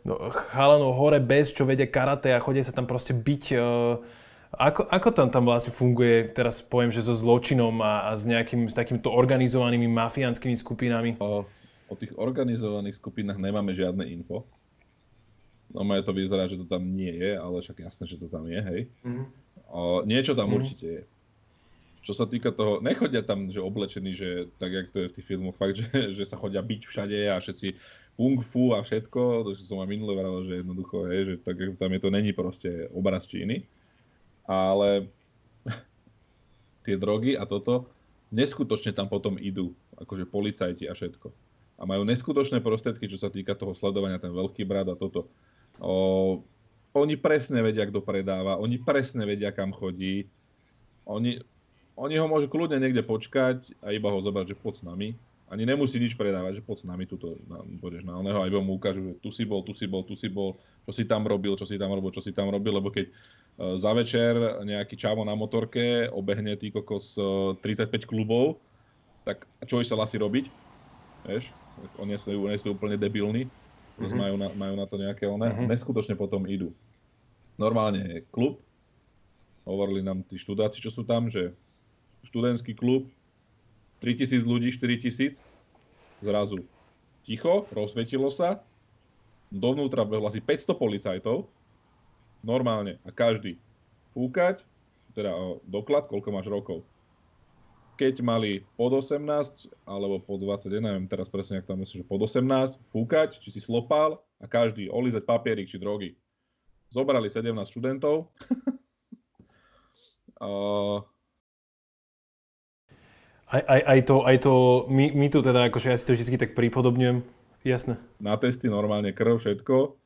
no, chalanov hore bez, čo vedia karate a chodia sa tam proste byť. Ako, ako tam, tam vlastne funguje, teraz poviem, že so zločinom a, a s, nejakým, s takýmito organizovanými mafiánskymi skupinami? O, o tých organizovaných skupinách nemáme žiadne info. No to vyzerá, že to tam nie je, ale však jasné, že to tam je, hej. Mm. O, niečo tam mm. určite je. Čo sa týka toho, nechodia tam, že oblečení, že tak, jak to je v tých filmoch, fakt, že, že sa chodia byť všade a všetci kung fu a všetko, to som aj minule vral, že jednoducho, hej, že tak, tam je to není proste obraz Číny. Ale tie drogy a toto, neskutočne tam potom idú, akože policajti a všetko. A majú neskutočné prostriedky, čo sa týka toho sledovania, ten veľký brat a toto. O, oni presne vedia, kto predáva, oni presne vedia, kam chodí. Oni, oni ho môžu kľudne niekde počkať a iba ho zobrať, že poď s nami. Ani nemusí nič predávať, že poď s nami, tuto pôjdeš na oného a iba mu ukážu, že tu si bol, tu si bol, tu si bol, čo si tam robil, čo si tam robil, čo si tam robil, lebo keď za večer nejaký čavo na motorke obehne tý kokos uh, 35 klubov, tak čo sa asi robiť? Vieš? Oni sú, oni sú úplne debilní mm-hmm. majú, na, majú na to nejaké one, Mhm. neskutočne potom idú. Normálne je klub, hovorili nám tí študáci, čo sú tam, že študentský klub, 3000 ľudí, 4000, zrazu ticho, rozsvetilo sa, dovnútra behlo asi 500 policajtov, normálne, a každý fúkať, teda doklad, koľko máš rokov. Keď mali pod 18, alebo pod 20, ja neviem teraz presne, ak tam myslím, že pod 18, fúkať, či si slopal a každý olízať papierik či drogy. Zobrali 17 študentov. uh, Aj, aj, aj, to, aj to, my, my tu teda, akože ja si to vždy tak pripodobňujem, jasné. na testy normálne krv, všetko.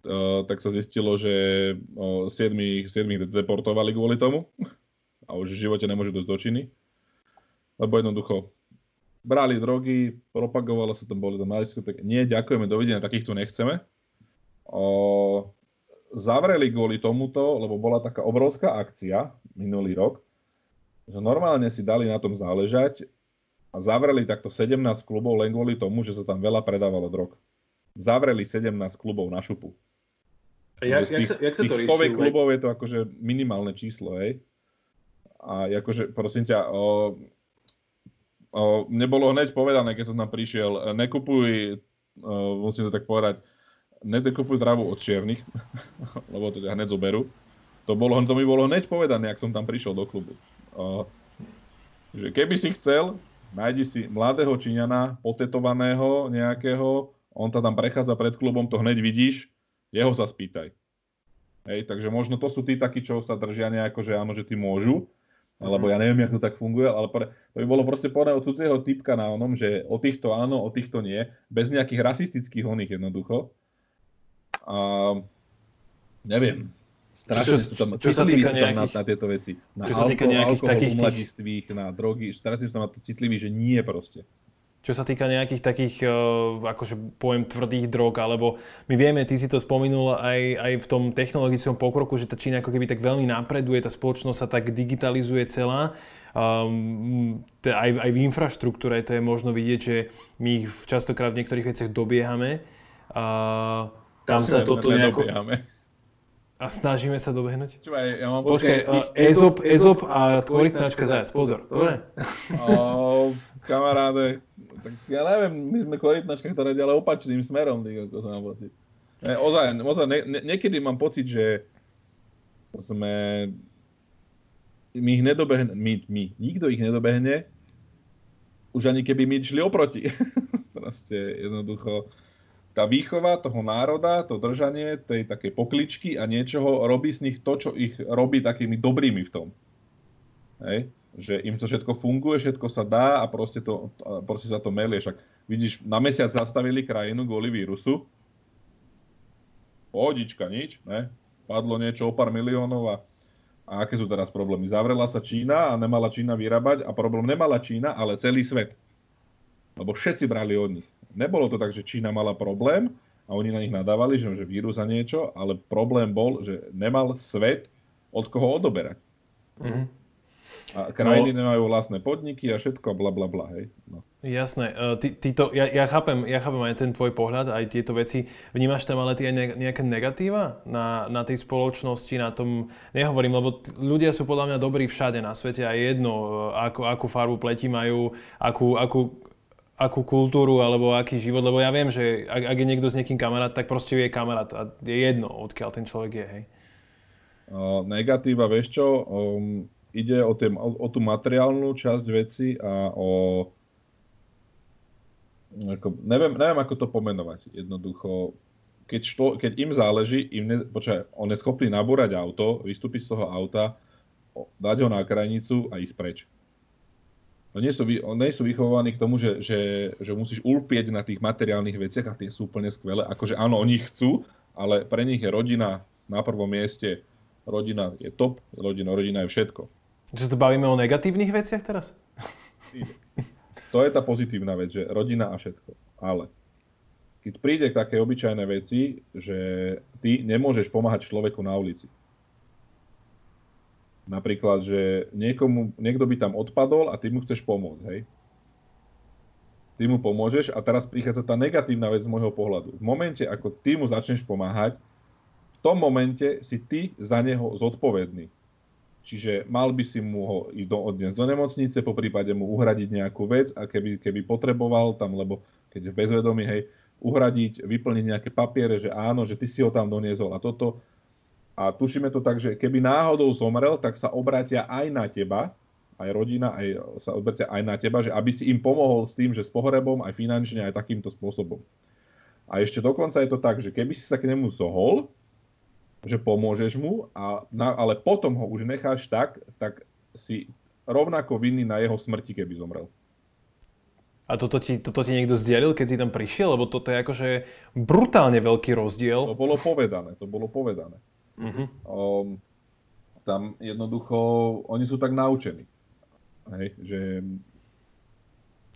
Uh, tak sa zistilo, že 7, 7 deportovali kvôli tomu a už v živote nemôžu dosť do činy. Lebo jednoducho brali drogy, propagovalo sa tam, boli tam na diskotéke. Nie, ďakujeme, dovidenia, takých tu nechceme. Uh, zavreli kvôli tomuto, lebo bola taká obrovská akcia minulý rok, že normálne si dali na tom záležať a zavreli takto 17 klubov len kvôli tomu, že sa tam veľa predávalo drog. Zavreli 17 klubov na šupu. A jak, Z jak, sa, jak sa tých to stoviek rieši? klubov je to akože minimálne číslo, hej. A akože, prosím ťa, o, o, mne bolo hneď povedané, keď som tam prišiel, nekupuj, o, musím to tak povedať, nekupuj trávu od čiernych, lebo to ťa hneď zoberú. To, bolo, to mi bolo hneď povedané, ak som tam prišiel do klubu. O, že keby si chcel, nájdi si mladého Číňana, potetovaného nejakého, on sa tam prechádza pred klubom, to hneď vidíš, jeho sa spýtaj. Hej, takže možno to sú tí takí, čo sa držia nejako, že áno, že tí môžu, alebo ja neviem, ako to tak funguje, ale pre, to by bolo proste povedané od cudzieho typka na onom, že o týchto áno, o týchto nie, bez nejakých rasistických oných jednoducho. A neviem, strašne sú tam, čo sa týka tam na, nejakých- na tieto veci. Na čo sa týka alkohol, nejakých alkohol takých tých- na drogy, strašne sú tam na to citliví, že nie proste. Čo sa týka nejakých takých, eh, akože poviem, tvrdých drog, alebo my vieme, ty si to spomenul aj, aj v tom technologickom pokroku, že tá Čína ako keby tak veľmi napreduje, tá spoločnosť sa tak digitalizuje celá. Um, aj, aj v infraštruktúre to je možno vidieť, že my ich častokrát v niektorých veciach dobiehame. A tam sa toto nejako... nedobiehame. A snažíme sa dobehnúť? Čo aj, ja mám Počkaj, uh, Ezop, Ezop a korytnačka zajac, pozor, dobre? Kamaráde, tak ja neviem, my sme korytnačka, ktorá ide ale opačným smerom, ako som mám pocit. Ne, ozaj, ozaj ne, ne, niekedy mám pocit, že sme... My ich nedobehne, my, my, nikto ich nedobehne, už ani keby my šli oproti. Proste jednoducho tá výchova toho národa, to držanie tej takej pokličky a niečoho robí z nich to, čo ich robí takými dobrými v tom. Hej? Že im to všetko funguje, všetko sa dá a proste, to, proste sa to melie. Však vidíš, na mesiac zastavili krajinu kvôli vírusu. Pohodička, nič, ne? Padlo niečo o pár miliónov a, a aké sú teraz problémy? Zavrela sa Čína a nemala Čína vyrábať a problém nemala Čína, ale celý svet. Lebo všetci brali od nich. Nebolo to tak, že Čína mala problém a oni na nich nadávali, že, že vírus a niečo, ale problém bol, že nemal svet od koho odoberať. Mhm. A krajiny no. nemajú vlastné podniky a všetko bla bla bla, hej. No. Jasné, uh, ty, ty to, ja, ja, chápem, ja chápem aj ten tvoj pohľad, aj tieto veci. Vnímaš tam ale ty aj ne- nejaké negatíva na, na tej spoločnosti, na tom, nehovorím, lebo t- ľudia sú podľa mňa dobrí všade na svete a je jedno, uh, akú, akú farbu pleti majú, akú, akú, akú kultúru alebo aký život, lebo ja viem, že ak, ak je niekto s niekým kamarát, tak proste je kamarát a je jedno, odkiaľ ten človek je, hej. Negatíva, vieš čo, um, ide o, tým, o, o tú materiálnu časť veci a o... Ako, neviem, neviem, ako to pomenovať. Jednoducho, keď, šlo, keď im záleží, im ne, počkaj, on je schopný nabúrať auto, vystúpiť z toho auta, dať ho na krajnicu a ísť preč. Oni nie sú, nie sú vychovaní k tomu, že, že, že musíš ulpieť na tých materiálnych veciach a tie sú úplne skvelé. Akože áno, oni chcú, ale pre nich je rodina na prvom mieste. Rodina je top, rodina, rodina je všetko. Že sa tu bavíme o negatívnych veciach teraz? To je tá pozitívna vec, že rodina a všetko. Ale keď príde k takej obyčajnej veci, že ty nemôžeš pomáhať človeku na ulici. Napríklad, že niekomu, niekto by tam odpadol a ty mu chceš pomôcť, hej? ty mu pomôžeš a teraz prichádza tá negatívna vec z môjho pohľadu. V momente, ako ty mu začneš pomáhať, v tom momente si ty za neho zodpovedný. Čiže mal by si mu ho ísť do, odniesť do nemocnice, po prípade mu uhradiť nejakú vec a keby, keby potreboval tam, lebo keď je v bezvedomí, hej, uhradiť, vyplniť nejaké papiere, že áno, že ty si ho tam doniesol a toto. A tušíme to tak, že keby náhodou zomrel, tak sa obratia aj na teba, aj rodina, aj sa obratia aj na teba, že aby si im pomohol s tým, že s pohrebom, aj finančne, aj takýmto spôsobom. A ešte dokonca je to tak, že keby si sa k nemu zohol, že pomôžeš mu, a na, ale potom ho už necháš tak, tak si rovnako vinný na jeho smrti, keby zomrel. A toto ti, toto ti niekto zdielil, keď si tam prišiel? Lebo toto je akože brutálne veľký rozdiel. To bolo povedané, to bolo povedané. Uh-huh. Um, tam jednoducho, oni sú tak naučení. Hej, že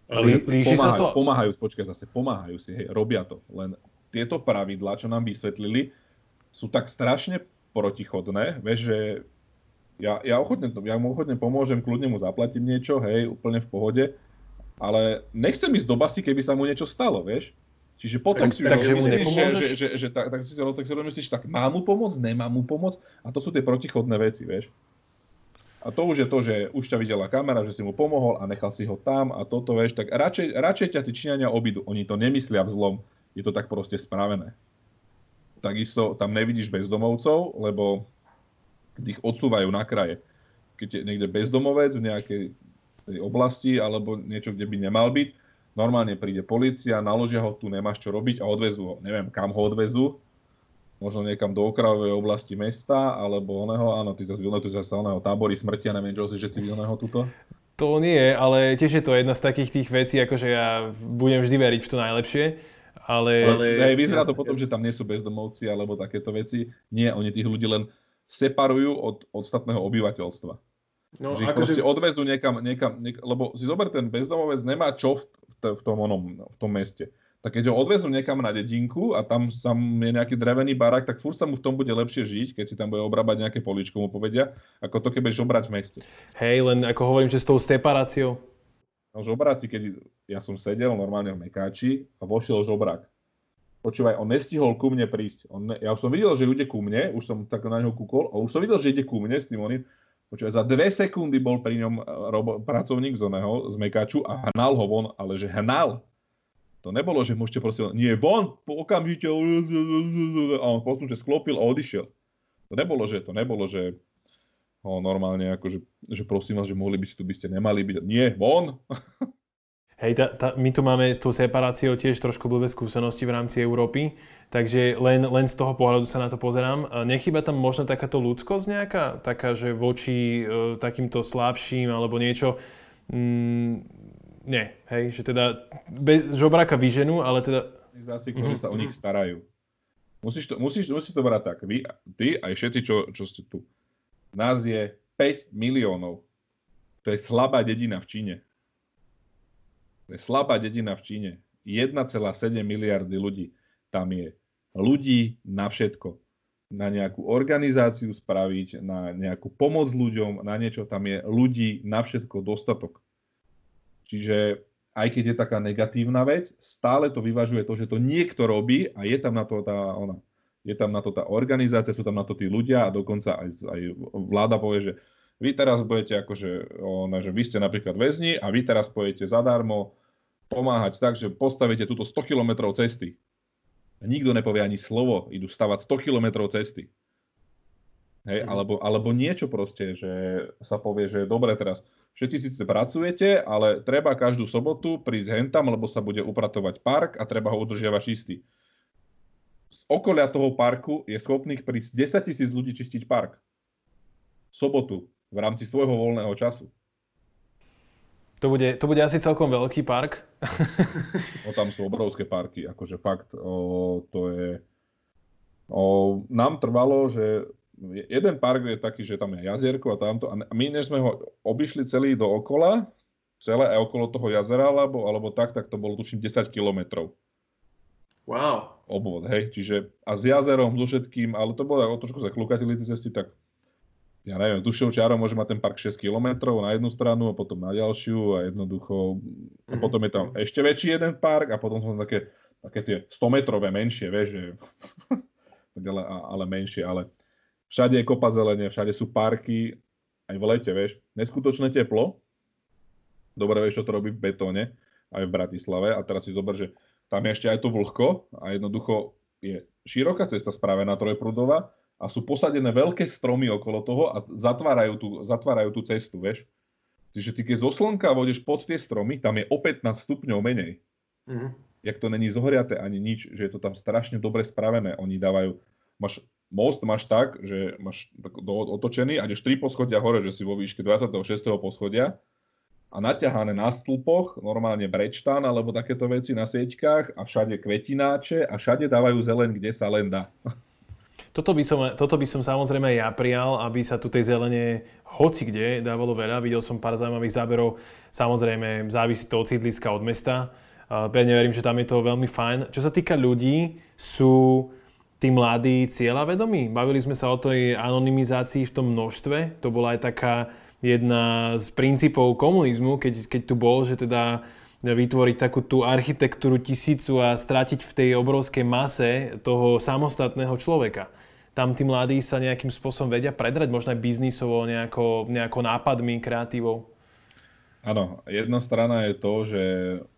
Lí, líši pomáhajú, sa to? pomáhajú, počkaj zase, pomáhajú si, hej, robia to. Len tieto pravidlá, čo nám vysvetlili, sú tak strašne protichodné, vieš, že ja, ja, ochotne, ja mu ochotne pomôžem, kľudne mu zaplatím niečo, hej, úplne v pohode, ale nechcem ísť do basy, keby sa mu niečo stalo, vieš? Čiže potom tak, si tak, že mu že, že, že, že, tak, tak, si, tak si rozmyslíš, tak má mu pomôcť, nemá mu pomôcť a to sú tie protichodné veci, vieš? A to už je to, že už ťa videla kamera, že si mu pomohol a nechal si ho tam a toto, vieš, tak radšej, radšej ťa tí Číňania obídu. Oni to nemyslia v zlom, je to tak proste spravené. Takisto tam nevidíš bezdomovcov, lebo ich odsúvajú na kraje. Keď je niekde bezdomovec v nejakej oblasti alebo niečo, kde by nemal byť. Normálne príde policia, naložia ho, tu nemáš čo robiť a odvezú ho. Neviem, kam ho odvezú. Možno niekam do okrajovej oblasti mesta, alebo oného, áno, ty zase tu zase oného tábory smrti, a neviem, čo si všetci oného tuto. To nie, ale tiež je to jedna z takých tých vecí, akože ja budem vždy veriť v to najlepšie. Ale... ale hej, vyzerá to potom, že tam nie sú bezdomovci alebo takéto veci. Nie, oni tých ľudí len separujú od ostatného obyvateľstva. No, že ich akože... odvezú niekam, niekam, niekam, lebo si zober, ten bezdomovec nemá čo v, v, v, tom, onom, v tom meste. Tak keď ho odvezú niekam na dedinku a tam, tam je nejaký drevený barák, tak furt sa mu v tom bude lepšie žiť, keď si tam bude obrábať nejaké poličko, mu povedia, ako to keď žobrať v meste. Hej, len ako hovorím, že s tou separáciou. No žobráci, keď ja som sedel normálne v Mekáči a vošiel žobrák. Počúvaj, on nestihol ku mne prísť. On ja už som videl, že ide ku mne, už som tak na neho kúkol, a už som videl, že ide ku mne s tým oným. Počúvaj, za dve sekundy bol pri ňom eh, robo, pracovník z oného, z Mekaču a hnal ho von, ale že hnal. To nebolo, že môžete prosím, nie von, po okamžite a on postupne sklopil a odišiel. To nebolo, že to nebolo, že ho normálne akože, že prosím vás, že mohli by si tu by ste nemali byť. Nie, von. Hej, tá, tá, my tu máme s tou separáciou tiež trošku blbé skúsenosti v rámci Európy, takže len, len z toho pohľadu sa na to pozerám. Nechyba tam možno takáto ľudskosť nejaká? Taká, že voči e, takýmto slabším alebo niečo? Mm, nie, hej, že teda bez žobraka vyženú, ale teda... Zasi, ktorí mm-hmm. sa o nich starajú. Musíš to, musíš, musíš to brať tak. Vy, ty aj všetci, čo, čo ste tu. Nás je 5 miliónov. To je slabá dedina v Číne. Je slabá dedina v Číne. 1,7 miliardy ľudí tam je. Ľudí na všetko. Na nejakú organizáciu spraviť, na nejakú pomoc ľuďom, na niečo tam je ľudí na všetko dostatok. Čiže aj keď je taká negatívna vec, stále to vyvažuje to, že to niekto robí a je tam na to tá, ona, je tam na to tá organizácia, sú tam na to tí ľudia a dokonca aj, aj vláda povie, že vy teraz budete akože, ona, že vy ste napríklad väzni a vy teraz pojete zadarmo pomáhať tak, že postavíte túto 100 km cesty. Nikto nepovie ani slovo, idú stavať 100 km cesty. Hej, mm. alebo, alebo niečo proste, že sa povie, že dobre teraz, všetci síce pracujete, ale treba každú sobotu prísť hentam, lebo sa bude upratovať park a treba ho udržiavať čistý. Z okolia toho parku je schopných prísť 10 tisíc ľudí čistiť park. V sobotu v rámci svojho voľného času. To bude, to bude asi celkom veľký park. no tam sú obrovské parky, akože fakt, o, to je... O, nám trvalo, že jeden park je taký, že tam je jazierko a tamto, a my než sme ho obišli celý do okola, celé aj okolo toho jazera, alebo, alebo tak, tak to bolo tuším 10 kilometrov. Wow. Obvod, hej, čiže a s jazerom, so všetkým, ale to bolo o trošku zaklukatili tie cesty, tak ja neviem, dušou čiarou môže mať ten park 6 km na jednu stranu a potom na ďalšiu a jednoducho, a potom je tam ešte väčší jeden park a potom sú tam také, také tie 100 metrové menšie, vieš, že, ale, ale menšie, ale všade je kopa zelenie, všade sú parky, aj v lete, vieš, neskutočné teplo, dobre vieš, čo to robí v betóne, aj v Bratislave. A teraz si zober, že tam je ešte aj to vlhko a jednoducho je široká cesta spravená trojprúdová a sú posadené veľké stromy okolo toho a zatvárajú tú, zatvárajú tú cestu, vieš. Čiže ty keď zo slnka vodeš pod tie stromy, tam je o 15 stupňov menej. Mm-hmm. Jak to není zohriaté ani nič, že je to tam strašne dobre spravené. Oni dávajú, máš most máš tak, že máš do, otočený a ideš 3 poschodia hore, že si vo výške 26. poschodia a naťahané na stĺpoch, normálne brečtán alebo takéto veci na sieťkach a všade kvetináče a všade dávajú zelen, kde sa len dá. Toto by, som, toto by som samozrejme ja prijal, aby sa tu tej zelene hoci kde dávalo veľa. Videl som pár zaujímavých záberov. Samozrejme, závisí to od sídliska, od mesta. Pevne verím, že tam je to veľmi fajn. Čo sa týka ľudí, sú tí mladí cieľavedomí? Bavili sme sa o tej anonymizácii v tom množstve. To bola aj taká jedna z princípov komunizmu, keď, keď tu bol, že teda vytvoriť takú tú architektúru tisícu a stratiť v tej obrovskej mase toho samostatného človeka tam tí mladí sa nejakým spôsobom vedia predrať, možno aj biznisovo, nejako, nejako nápadmi, kreatívou? Áno, jedna strana je to, že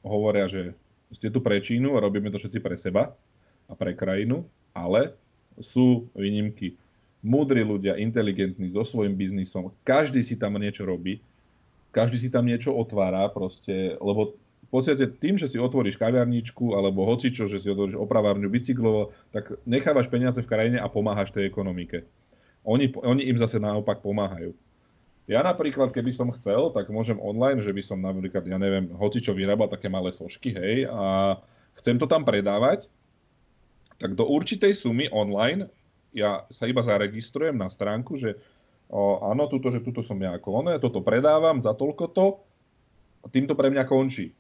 hovoria, že ste tu pre Čínu a robíme to všetci pre seba a pre krajinu, ale sú výnimky. Múdri ľudia, inteligentní, so svojím biznisom, každý si tam niečo robí, každý si tam niečo otvára proste, lebo podstate tým, že si otvoríš kaviarničku alebo hocičo, že si otvoríš opravárňu bicyklovo, tak nechávaš peniaze v krajine a pomáhaš tej ekonomike. Oni, oni im zase naopak pomáhajú. Ja napríklad, keby som chcel, tak môžem online, že by som napríklad, ja neviem, hocičo vyrábal také malé sošky, hej, a chcem to tam predávať, tak do určitej sumy online ja sa iba zaregistrujem na stránku, že o, áno, tuto, že tuto som ja ako ono, toto predávam za toľko to, a tým to pre mňa končí.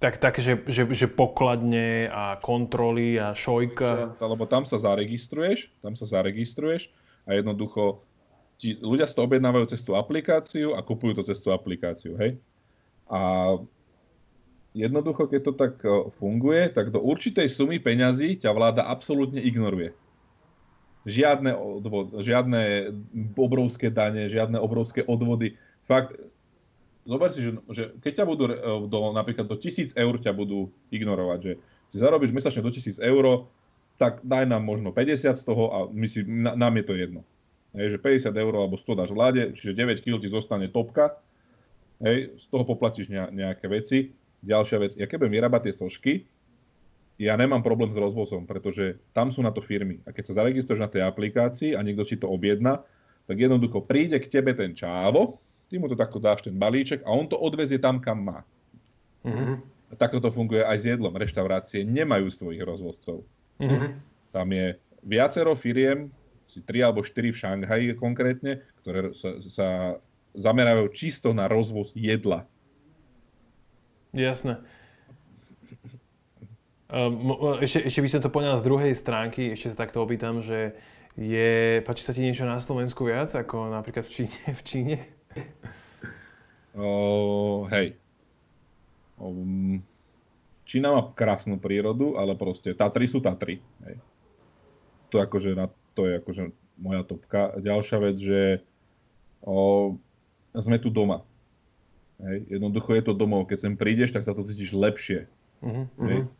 Tak, tak že, že, že pokladne a kontroly a šojka. Lebo tam sa zaregistruješ, tam sa zaregistruješ a jednoducho ti, ľudia si to objednávajú cez tú aplikáciu a kupujú to cez tú aplikáciu, hej? A jednoducho, keď to tak e, funguje, tak do určitej sumy peňazí ťa vláda absolútne ignoruje. Žiadne, odvod, žiadne obrovské dane, žiadne obrovské odvody. Fakt, zober si, že, že keď ťa budú do, napríklad do 1000 eur ťa budú ignorovať, že si zarobíš mesačne do 1000 eur, tak daj nám možno 50 z toho a my si, na, nám je to jedno. Hej, že 50 eur alebo 100 dáš vláde, čiže 9 kg ti zostane topka, hej, z toho poplatíš nejaké veci. Ďalšia vec, ja keď budem vyrábať tie sošky, ja nemám problém s rozvozom, pretože tam sú na to firmy. A keď sa zaregistruješ na tej aplikácii a niekto si to objedná, tak jednoducho príde k tebe ten čávo, ty mu to takto dáš ten balíček a on to odvezie tam, kam má. Mm-hmm. A takto to funguje aj s jedlom. Reštaurácie nemajú svojich rozvozcov. Mm-hmm. Tam je viacero firiem, si tri alebo štyri v Šanghaji konkrétne, ktoré sa, sa zamerajú čisto na rozvoz jedla. Jasné. Um, ešte, ešte by som to poňal z druhej stránky, ešte sa takto opýtam, že je, páči sa ti niečo na Slovensku viac ako napríklad v Číne? V Číne? O, hej. Um, Čína má krásnu prírodu, ale proste Tatry sú Tatry. Hej. To, akože na, to je akože moja topka. Ďalšia vec, že o, sme tu doma. Hej. Jednoducho je to domov. Keď sem prídeš, tak sa tu cítiš lepšie. Uh-huh. Hej.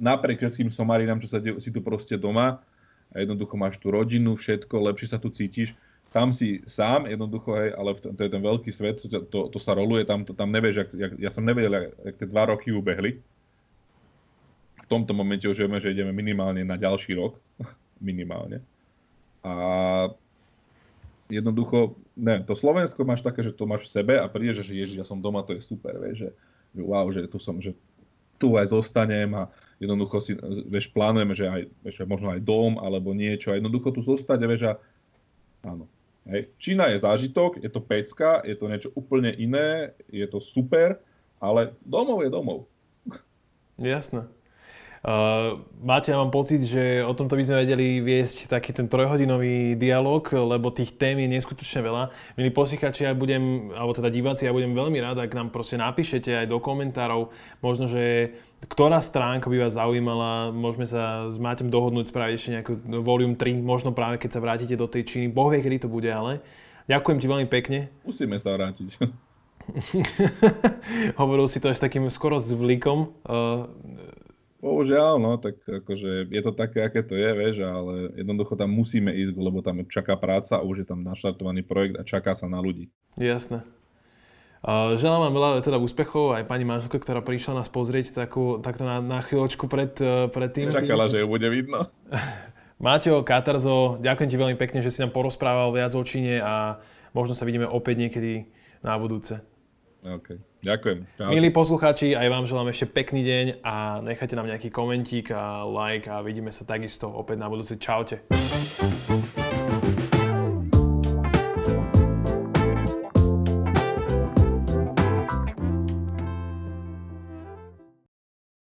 Napriek všetkým somarinám, čo sa de- si tu proste doma, a jednoducho máš tu rodinu, všetko, lepšie sa tu cítiš tam si sám jednoducho, hej, ale to, je ten veľký svet, to, to, to sa roluje, tam, to, tam nevieš, jak, jak, ja som nevedel, jak, jak tie dva roky ubehli. V tomto momente už vieme, že ideme minimálne na ďalší rok, minimálne. A jednoducho, ne, to Slovensko máš také, že to máš v sebe a prídeš, že ježiš, ja som doma, to je super, vieš, že, že wow, že tu som, že tu aj zostanem a jednoducho si, vieš, plánujeme, že aj, vieš, možno aj dom alebo niečo a jednoducho tu zostať, vieš, a áno, Hej. Čína je zážitok, je to pecka, je to niečo úplne iné, je to super, ale domov je domov. Jasné. Uh, máte, ja mám pocit, že o tomto by sme vedeli viesť taký ten trojhodinový dialog, lebo tých tém je neskutočne veľa. Milí poslucháči, ja budem, alebo teda diváci, ja budem veľmi rád, ak nám proste napíšete aj do komentárov, možno, že ktorá stránka by vás zaujímala, môžeme sa s Máťom dohodnúť, spraviť ešte nejakú volume 3, možno práve keď sa vrátite do tej Číny. Boh vie, kedy to bude, ale ďakujem ti veľmi pekne. Musíme sa vrátiť. Hovoril si to až takým skoro zvlikom. Uh, Bohužiaľ, no, tak akože je to také, aké to je, vieš, ale jednoducho tam musíme ísť, lebo tam čaká práca a už je tam naštartovaný projekt a čaká sa na ľudí. Jasné. Želám vám veľa teda úspechov, aj pani manželka, ktorá prišla nás pozrieť takú, takto na, na chvíľočku pred, uh, pred tým. Čakala, že ju bude vidno. Máťo, Katarzo, ďakujem ti veľmi pekne, že si nám porozprával viac o Číne a možno sa vidíme opäť niekedy na budúce. OK, ďakujem. Čau. Milí poslucháči, aj vám želám ešte pekný deň a nechajte nám nejaký komentík a like a vidíme sa takisto opäť na budúce. Čaute.